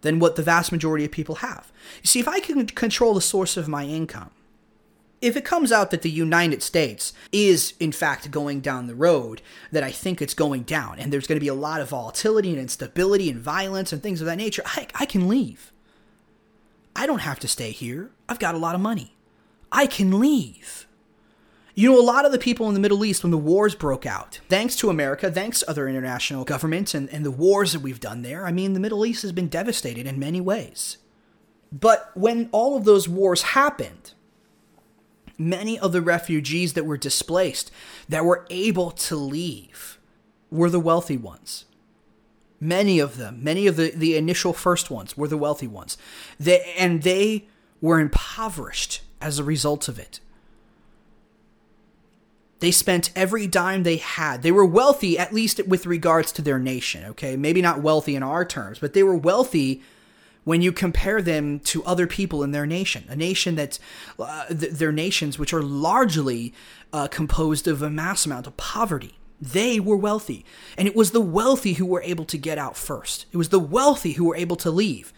Speaker 1: than what the vast majority of people have. You see, if I can control the source of my income, if it comes out that the United States is, in fact, going down the road that I think it's going down, and there's going to be a lot of volatility and instability and violence and things of that nature, I, I can leave. I don't have to stay here. I've got a lot of money. I can leave. You know, a lot of the people in the Middle East, when the wars broke out, thanks to America, thanks to other international governments and, and the wars that we've done there, I mean, the Middle East has been devastated in many ways. But when all of those wars happened, many of the refugees that were displaced, that were able to leave, were the wealthy ones. Many of them, many of the, the initial first ones were the wealthy ones. They, and they were impoverished as a result of it. They spent every dime they had. They were wealthy, at least with regards to their nation, okay? Maybe not wealthy in our terms, but they were wealthy when you compare them to other people in their nation, a nation that uh, th- their nations, which are largely uh, composed of a mass amount of poverty. They were wealthy, and it was the wealthy who were able to get out first. It was the wealthy who were able to leave.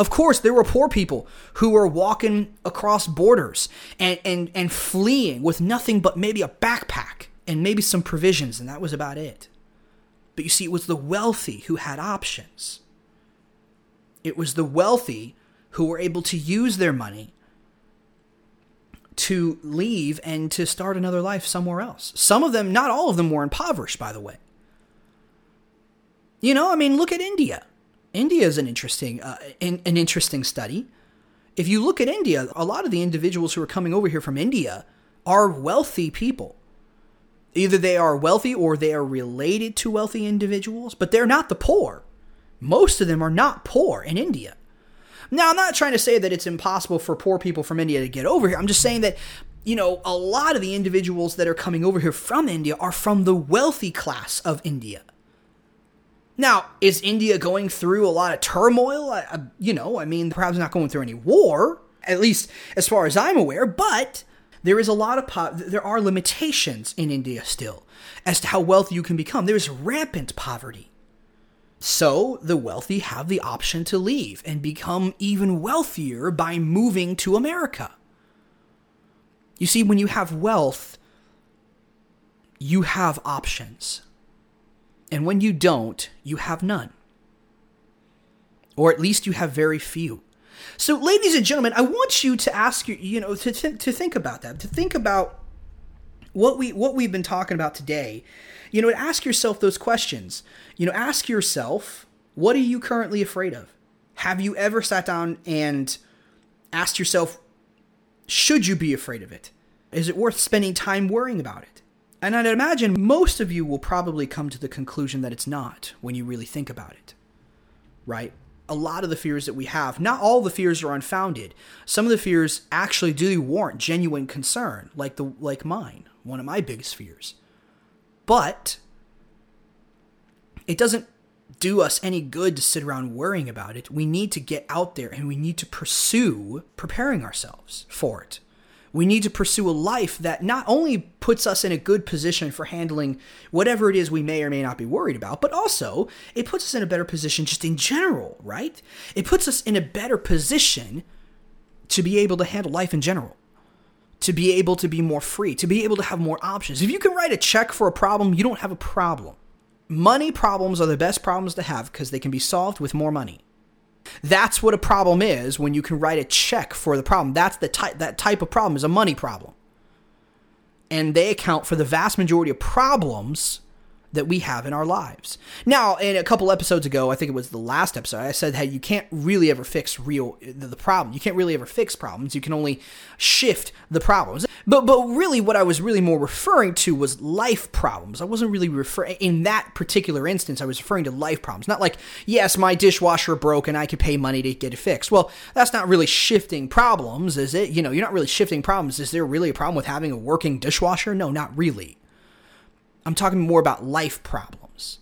Speaker 1: Of course, there were poor people who were walking across borders and, and, and fleeing with nothing but maybe a backpack and maybe some provisions, and that was about it. But you see, it was the wealthy who had options. It was the wealthy who were able to use their money to leave and to start another life somewhere else. Some of them, not all of them, were impoverished, by the way. You know, I mean, look at India. India is an interesting, uh, an, an interesting study. If you look at India, a lot of the individuals who are coming over here from India are wealthy people. Either they are wealthy or they are related to wealthy individuals, but they're not the poor. Most of them are not poor in India. Now, I'm not trying to say that it's impossible for poor people from India to get over here. I'm just saying that, you know, a lot of the individuals that are coming over here from India are from the wealthy class of India. Now, is India going through a lot of turmoil? I, I, you know, I mean, perhaps not going through any war, at least as far as I'm aware, but there is a lot of po- there are limitations in India still as to how wealthy you can become. There is rampant poverty. So the wealthy have the option to leave and become even wealthier by moving to America. You see, when you have wealth, you have options. And when you don't, you have none. Or at least you have very few. So, ladies and gentlemen, I want you to ask you, you know, to, to, to think about that, to think about what we what we've been talking about today you know, ask yourself those questions. You know, ask yourself, what are you currently afraid of? Have you ever sat down and asked yourself, should you be afraid of it? Is it worth spending time worrying about it? And I'd imagine most of you will probably come to the conclusion that it's not when you really think about it. Right? A lot of the fears that we have, not all the fears are unfounded. Some of the fears actually do warrant genuine concern, like the like mine, one of my biggest fears. But it doesn't do us any good to sit around worrying about it. We need to get out there and we need to pursue preparing ourselves for it. We need to pursue a life that not only puts us in a good position for handling whatever it is we may or may not be worried about, but also it puts us in a better position just in general, right? It puts us in a better position to be able to handle life in general to be able to be more free, to be able to have more options. If you can write a check for a problem, you don't have a problem. Money problems are the best problems to have because they can be solved with more money. That's what a problem is when you can write a check for the problem. That's the type that type of problem is a money problem. And they account for the vast majority of problems that we have in our lives. Now, in a couple episodes ago, I think it was the last episode, I said hey, you can't really ever fix real the problem. You can't really ever fix problems. You can only shift the problems. But but really what I was really more referring to was life problems. I wasn't really referring in that particular instance, I was referring to life problems. Not like, yes, my dishwasher broke and I could pay money to get it fixed. Well, that's not really shifting problems, is it? You know, you're not really shifting problems. Is there really a problem with having a working dishwasher? No, not really. I'm talking more about life problems.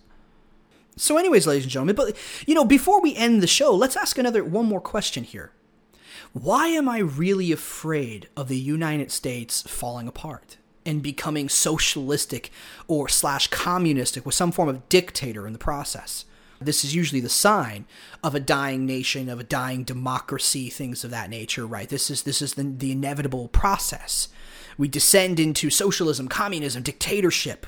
Speaker 1: So, anyways, ladies and gentlemen, but you know, before we end the show, let's ask another one more question here. Why am I really afraid of the United States falling apart and becoming socialistic or slash communistic with some form of dictator in the process? This is usually the sign of a dying nation, of a dying democracy, things of that nature, right? This is this is the, the inevitable process. We descend into socialism, communism, dictatorship,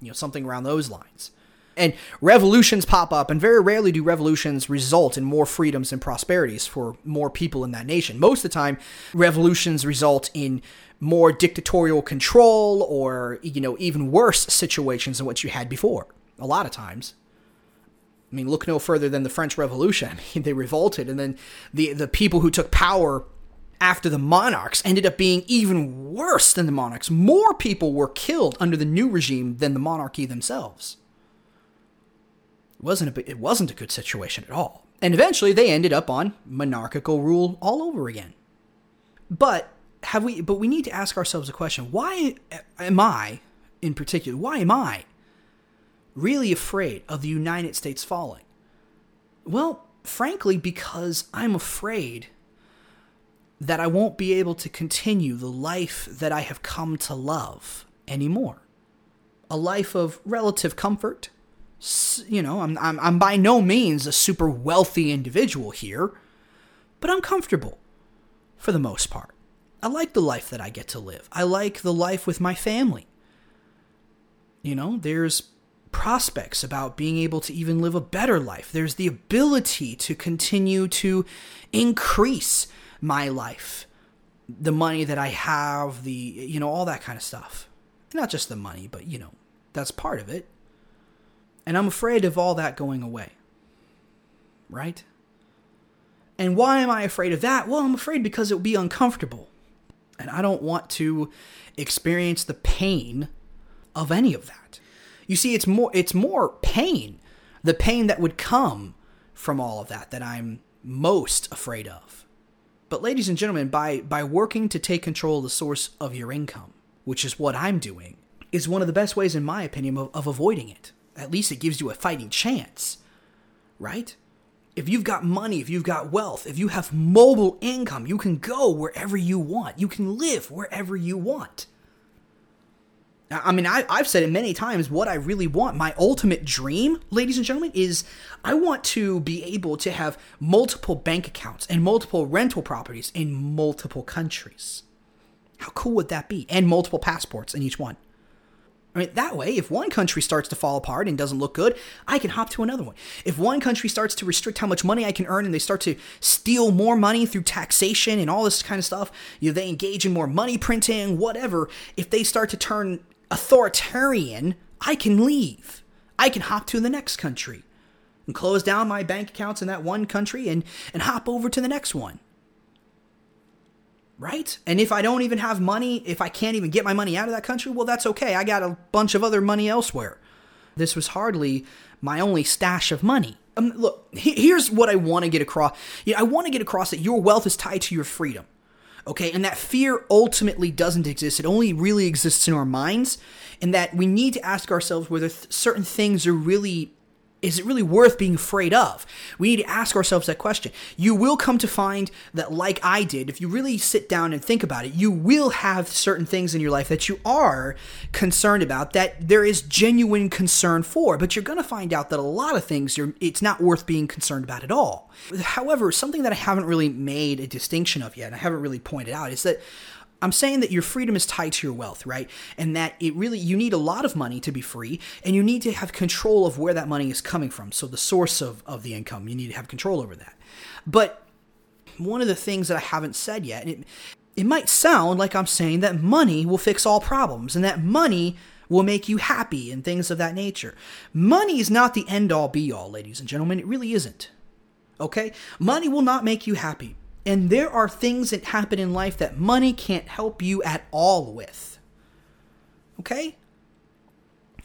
Speaker 1: you know, something around those lines. And revolutions pop up, and very rarely do revolutions result in more freedoms and prosperities for more people in that nation. Most of the time, revolutions result in more dictatorial control or, you know, even worse situations than what you had before. A lot of times. I mean, look no further than the French Revolution. *laughs* They revolted, and then the the people who took power after the monarchs ended up being even worse than the monarchs. More people were killed under the new regime than the monarchy themselves. It wasn't a, it wasn't a good situation at all. And eventually they ended up on monarchical rule all over again. But have we but we need to ask ourselves a question. Why am I in particular, why am I really afraid of the United States falling? Well, frankly because I'm afraid that I won't be able to continue the life that I have come to love anymore. A life of relative comfort. You know, I'm, I'm, I'm by no means a super wealthy individual here, but I'm comfortable for the most part. I like the life that I get to live. I like the life with my family. You know, there's prospects about being able to even live a better life. There's the ability to continue to increase my life, the money that I have, the, you know, all that kind of stuff. Not just the money, but, you know, that's part of it. And I'm afraid of all that going away. Right? And why am I afraid of that? Well, I'm afraid because it would be uncomfortable. And I don't want to experience the pain of any of that. You see, it's more it's more pain, the pain that would come from all of that that I'm most afraid of. But ladies and gentlemen, by by working to take control of the source of your income, which is what I'm doing, is one of the best ways in my opinion of, of avoiding it. At least it gives you a fighting chance. Right? If you've got money, if you've got wealth, if you have mobile income, you can go wherever you want. You can live wherever you want. I mean, I, have said it many times. What I really want, my ultimate dream, ladies and gentlemen, is I want to be able to have multiple bank accounts and multiple rental properties in multiple countries. How cool would that be? And multiple passports in each one. I mean, that way, if one country starts to fall apart and doesn't look good, I can hop to another one. If one country starts to restrict how much money I can earn and they start to steal more money through taxation and all this kind of stuff, you know, they engage in more money printing, whatever. If they start to turn authoritarian, I can leave. I can hop to the next country and close down my bank accounts in that one country and, and hop over to the next one. Right? And if I don't even have money, if I can't even get my money out of that country, well, that's okay. I got a bunch of other money elsewhere. This was hardly my only stash of money. Um, look, here's what I want to get across. You know, I want to get across that your wealth is tied to your freedom. Okay, and that fear ultimately doesn't exist. It only really exists in our minds, and that we need to ask ourselves whether th- certain things are really is it really worth being afraid of? We need to ask ourselves that question. You will come to find that, like I did, if you really sit down and think about it, you will have certain things in your life that you are concerned about, that there is genuine concern for, but you're going to find out that a lot of things it's not worth being concerned about at all. However, something that I haven't really made a distinction of yet, and I haven't really pointed out, is that I'm saying that your freedom is tied to your wealth, right? And that it really, you need a lot of money to be free, and you need to have control of where that money is coming from. So, the source of, of the income, you need to have control over that. But one of the things that I haven't said yet, it, it might sound like I'm saying that money will fix all problems and that money will make you happy and things of that nature. Money is not the end all be all, ladies and gentlemen. It really isn't. Okay? Money will not make you happy. And there are things that happen in life that money can't help you at all with. Okay?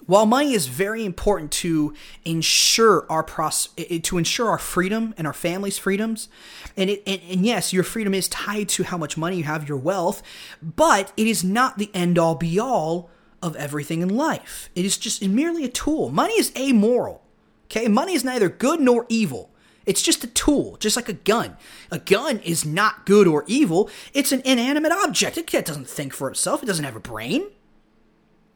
Speaker 1: While money is very important to ensure our pros- to ensure our freedom and our family's freedoms, and, it, and, and yes, your freedom is tied to how much money you have, your wealth, but it is not the end all be all of everything in life. It is just merely a tool. Money is amoral. Okay, money is neither good nor evil. It's just a tool, just like a gun. A gun is not good or evil. It's an inanimate object. It doesn't think for itself. It doesn't have a brain.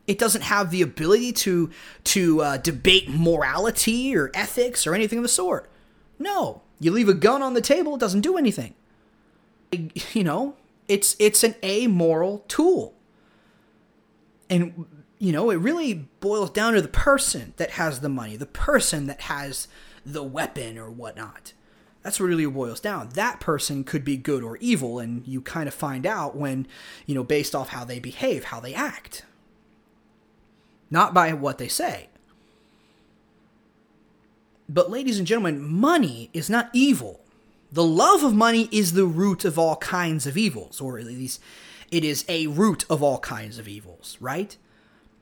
Speaker 1: It doesn't have the ability to to uh, debate morality or ethics or anything of the sort. No, you leave a gun on the table, it doesn't do anything. You know, it's it's an amoral tool. And you know, it really boils down to the person that has the money, the person that has the weapon or whatnot. That's what really boils down. That person could be good or evil, and you kind of find out when, you know, based off how they behave, how they act. Not by what they say. But, ladies and gentlemen, money is not evil. The love of money is the root of all kinds of evils, or at least it is a root of all kinds of evils, right?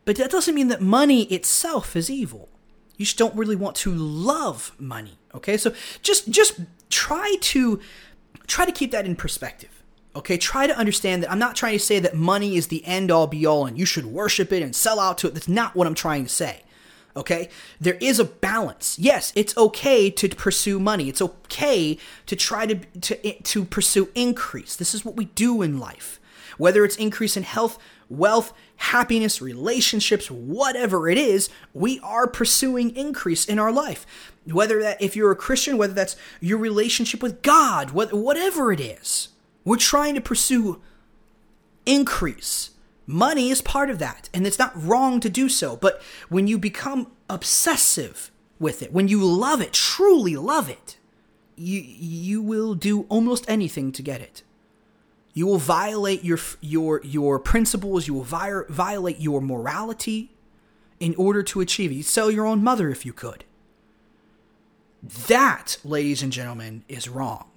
Speaker 1: But that doesn't mean that money itself is evil. You just don't really want to love money, okay? So just just try to try to keep that in perspective. Okay, try to understand that I'm not trying to say that money is the end all be all and you should worship it and sell out to it. That's not what I'm trying to say. Okay? There is a balance. Yes, it's okay to pursue money. It's okay to try to to to pursue increase. This is what we do in life. Whether it's increase in health, wealth, happiness, relationships, whatever it is, we are pursuing increase in our life. Whether that if you're a Christian, whether that's your relationship with God, whatever it is. We're trying to pursue increase. Money is part of that, and it's not wrong to do so. But when you become obsessive with it, when you love it, truly love it, you you will do almost anything to get it. You will violate your your your principles. You will vi- violate your morality in order to achieve it. You'd sell your own mother if you could. That, ladies and gentlemen, is wrong.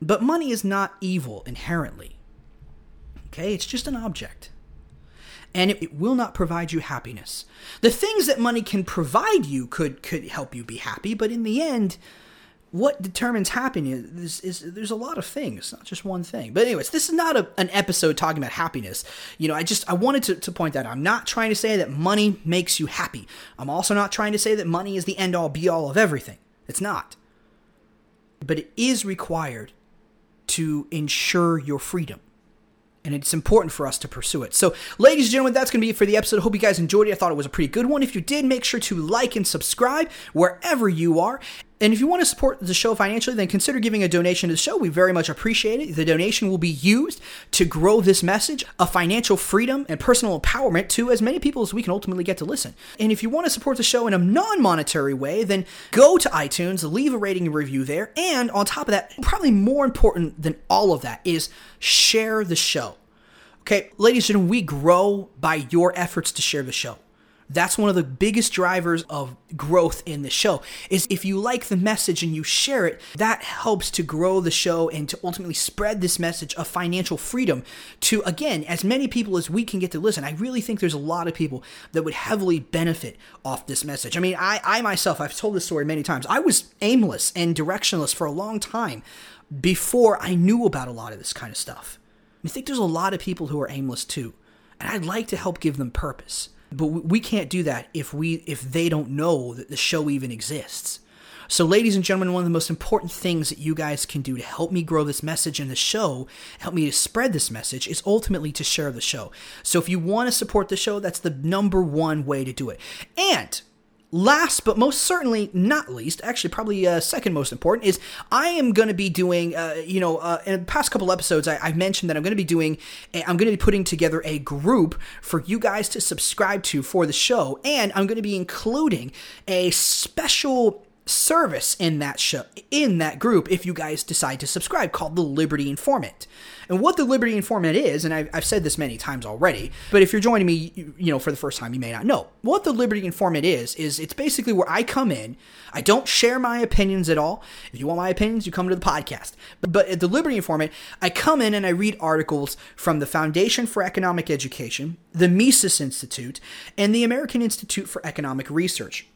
Speaker 1: But money is not evil inherently. Okay, it's just an object. And it, it, will not provide you happiness. The things that money can provide you could could help you be happy, but in the end, what determines happiness is, is, there's a lot of things, not just one thing. But anyways, this is not a, an episode talking about happiness. You know, I just I wanted to, to point that out. I'm not trying to say that money makes you happy. I'm also not trying to say that money is the end all be all of everything. It's not. But it is required to ensure your freedom. And it's important for us to pursue it. So, ladies and gentlemen, that's going to be it for the episode. Hope you guys enjoyed it. I thought it was a pretty good one. If you did, make sure to like and subscribe wherever you are. And if you want to support the show financially, then consider giving a donation to the show. We very much appreciate it. The donation will be used to grow this message of financial freedom and personal empowerment to as many people as we can ultimately get to listen. And if you want to support the show in a non monetary way, then go to iTunes, leave a rating and review there. And on top of that, probably more important than all of that is share the show. Okay, ladies and gentlemen, we grow by your efforts to share the show. That's one of the biggest drivers of growth in the show is if you like the message and you share it, that helps to grow the show and to ultimately spread this message of financial freedom to again as many people as we can get to listen. I really think there's a lot of people that would heavily benefit off this message. I mean, I, I myself, I've told this story many times. I was aimless and directionless for a long time before I knew about a lot of this kind of stuff. I think there's a lot of people who are aimless too, and I'd like to help give them purpose. But we can't do that if we if they don't know that the show even exists. So, ladies and gentlemen, one of the most important things that you guys can do to help me grow this message in the show, help me to spread this message, is ultimately to share the show. So, if you want to support the show, that's the number one way to do it. And last but most certainly not least, actually probably uh, second most important, is I am going to be doing, uh, you know, uh, in the past couple episodes, I, I mentioned that I'm going to be doing, i am going to be putting together a group for you guys to subscribe to for the show, and I'm going to be including a special service in that show in that group if you guys decide to subscribe called the liberty informant and what the liberty informant is and I've, I've, said this many times already but if you're joining me you know for the first time you may not know. What the liberty informant is is it's basically where i come in. I don't share my opinions at all. If you want my opinions you come to the podcast. But, but at the liberty informant i come in and i read articles from the foundation for economic education the mises institute and the american institute for economic research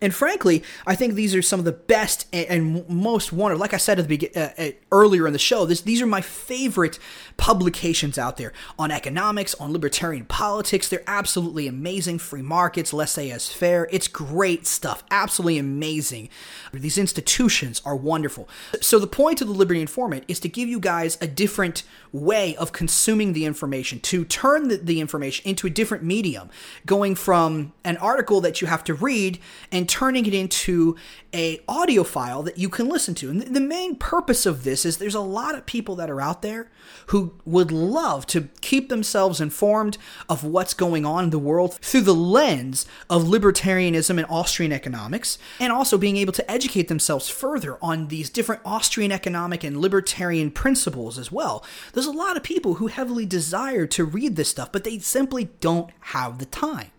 Speaker 1: and frankly, I think these are some of the best and, most wonderful. Like I said at the be- uh, earlier in the show, this these are my favorite publications out there on economics, on libertarian politics. They're absolutely amazing. Free markets, laissez-faire. It's great stuff. Absolutely amazing. These institutions are wonderful. So the point of the Liberty Informant is to give you guys a different way of consuming the information, to turn the, the information into a different medium, going from an article that you have to read and turning it into a audio file that you can listen to. And the main purpose of this is there's a lot of people that are out there who would love to keep themselves informed of what's going on in the world through the lens of libertarianism and Austrian economics, and also being able to educate themselves further on these different Austrian economic and libertarian principles as well. There's a lot of people who heavily desire to read this stuff, but they simply don't have the time.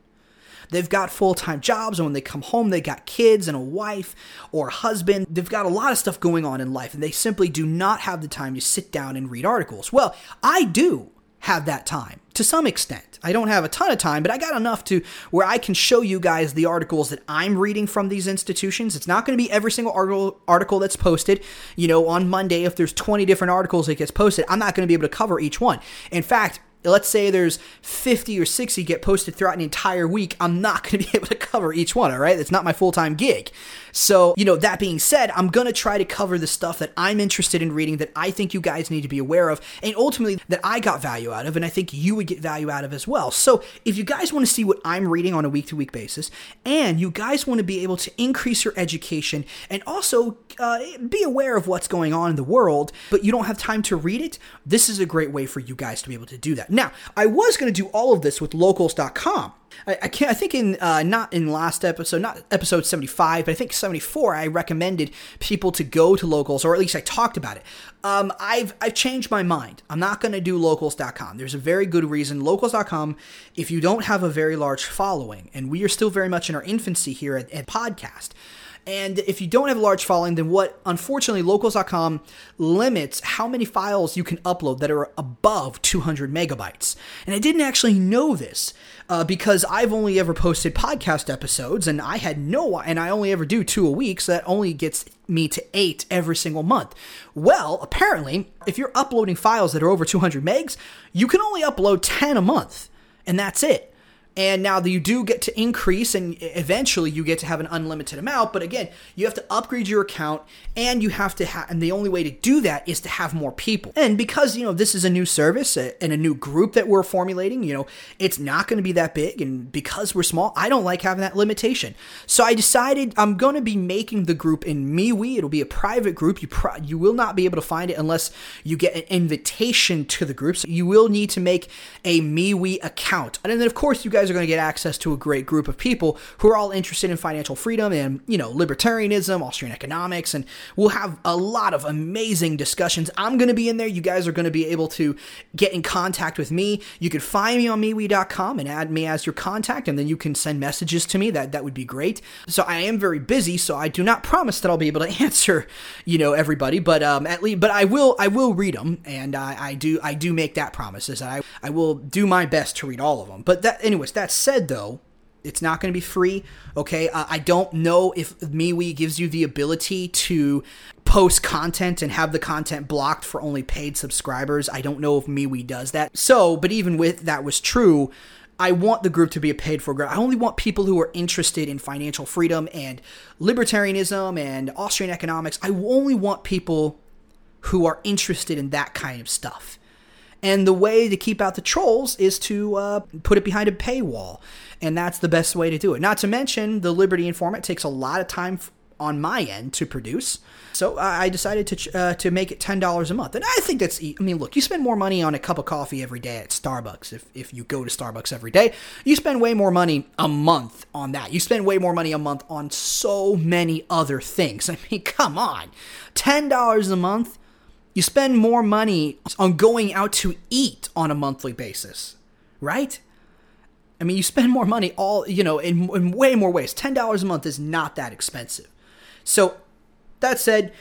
Speaker 1: They've got full time jobs, and when they come home, they got kids and a wife or a husband. They've got a lot of stuff going on in life, and they simply do not have the time to sit down and read articles. Well, I do have that time to some extent. I don't have a ton of time, but I got enough to where I can show you guys the articles that I'm reading from these institutions. It's not going to be every single article article that's posted. You know, on Monday if there's 20 different articles that gets posted, I'm not going to be able to cover each one. In fact, let's say there's 50 or 60 get posted throughout an entire week, I'm not going *laughs* to be able to cover each one, all right? That's not my full time gig. So, you know, that being said, I'm going to try to cover the stuff that I'm interested in reading that I think you guys need to be aware of, and ultimately that I got value out of, and I think you would get value out of as well. So, if you guys want to see what I'm reading on a week to week basis, and you guys want to be able to increase your education and also uh, be aware of what's going on in the world, but you don't have time to read it, this is a great way for you guys to be able to do that. Now, I was going to do all of this with locals.com. I, I can't. I think in uh, not in last episode, not episode seventy five, but I think seventy four. I recommended people to go to locals, or at least I talked about it. Um, I've I've changed my mind. I'm not going to do locals.com. There's a very good reason. Locals.com. If you don't have a very large following, and we are still very much in our infancy here at, at podcast. And if you don't have a large following, then what unfortunately locals.com limits how many files you can upload that are above 200 megabytes. And I didn't actually know this uh, because I've only ever posted podcast episodes and I had no, and I only ever do two a week, so that only gets me to eight every single month. Well, apparently, if you're uploading files that are over 200 megs, you can only upload 10 a month, and that's it. And now you do get to increase, and eventually you get to have an unlimited amount. But again, you have to upgrade your account, and you have to have, and the only way to do that is to have more people. And because you know this is a new service and a new group that we're formulating, you know it's not going to be that big, and because we're small, I don't like having that limitation. So I decided I'm going to be making the group in MeWe. It'll be a private group. You pro- you will not be able to find it unless you get an invitation to the group. So you will need to make a MeWe account, and then of course you guys guys are going to get access to a great group of people who are all interested in financial freedom and, you know, libertarianism, Austrian economics, and we'll have a lot of amazing discussions. I'm going to be in there. You guys are going to be able to get in contact with me. You can find me on MeWe.com and add me as your contact, and then you can send messages to me. That that would be great. So I am very busy, so I do not promise that I'll be able to *laughs* answer, you know, everybody, but um, at least, but I will, I will read them, and I, I do, I do make that promise. Is that I, I will do my best to read all of them. But that, that said, though, it's not going to be free. Okay, uh, I don't know if MeWe gives you the ability to post content and have the content blocked for only paid subscribers. I don't know if MeWe does that. So, but even with that was true, I want the group to be a paid for group. I only want people who are interested in financial freedom and libertarianism and Austrian economics. I only want people who are interested in that kind of stuff. And the way to keep out the trolls is to uh, put it behind a paywall. And that's the best way to do it. Not to mention, the Liberty Informant takes a lot of time on my end to produce. So I decided to uh, to make it ten dollars a month, and I think that's. I mean, look, you spend more money on a cup of coffee every day at Starbucks. If if you go to Starbucks every day, you spend way more money a month on that. You spend way more money a month on so many other things. *laughs* I mean, come on, ten dollars a month you spend more money on going out to eat on a monthly basis, right? I mean, you spend more money all, you know, in, in way more ways. $10 a month is not that expensive. So, that said,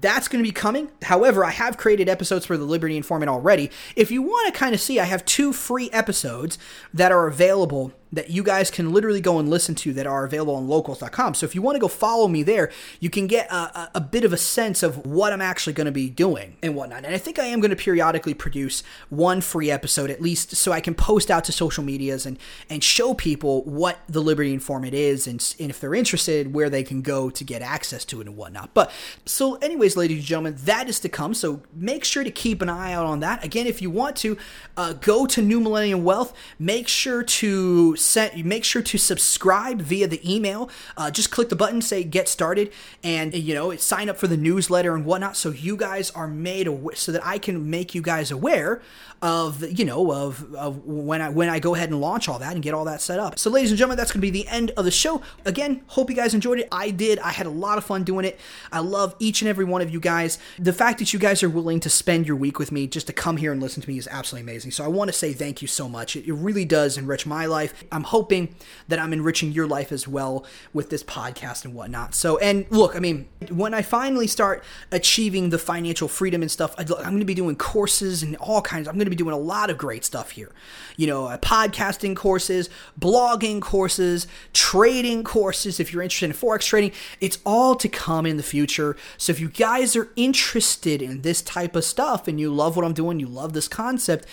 Speaker 1: that's going to be coming. However, I have created episodes for the Liberty Informant already. If you want to kind of see, I have two free episodes that are available that you guys can literally go and listen to that are available on locals.com. So if you want to go follow me there, you can get a, a bit of a sense of what I'm actually going to be doing and whatnot. And I think I am going to periodically produce one free episode at least so I can post out to social medias and, and show people what the Liberty Informant is and, and if they're interested, where they can go to get access to it and whatnot. But so, anyways, ladies and gentlemen, that is to come. So make sure to keep an eye out on that. Again, if you want to uh, go to New Millennium Wealth, make sure to set, make sure to subscribe via the email. Uh, just click the button, say get started, and you know, sign up for the newsletter and whatnot, so you guys are made aware, so that I can make you guys aware of you know of, of when I when I go ahead and launch all that and get all that set up. So, ladies and gentlemen, that's going to be the end of the show. Again, hope you guys enjoyed it. I did. I had a lot of fun doing it. I love each and every one of you guys. The fact that you guys are willing to spend your week with me just to come here and listen to me is absolutely amazing. So, I want to say thank you so much. It, it really does enrich my life I'm hoping that I'm enriching your life as well with this podcast and whatnot. So, and look, I mean, when I finally start achieving the financial freedom and stuff, I'm going to be doing courses and all kinds. I'm going to be doing a lot of great stuff here. You know, uh, podcasting courses, blogging courses, trading courses. If you're interested in forex trading, it's all to come in the future. So, if you guys are interested in this type of stuff and you love what I'm doing, you love this concept,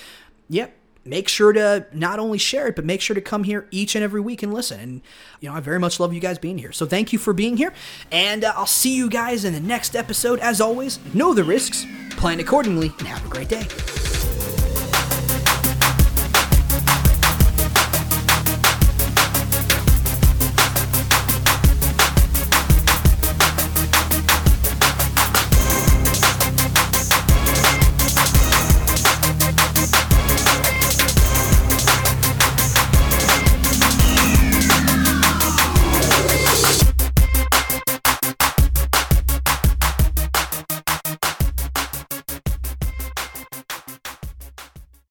Speaker 1: yep make sure to not only share it, but make sure to come here each and every week and listen. And, you know, I very much love you guys being here. So thank you for being here. And uh, I'll see you guys in the next episode. As always, know the risks, plan accordingly, and have a great day.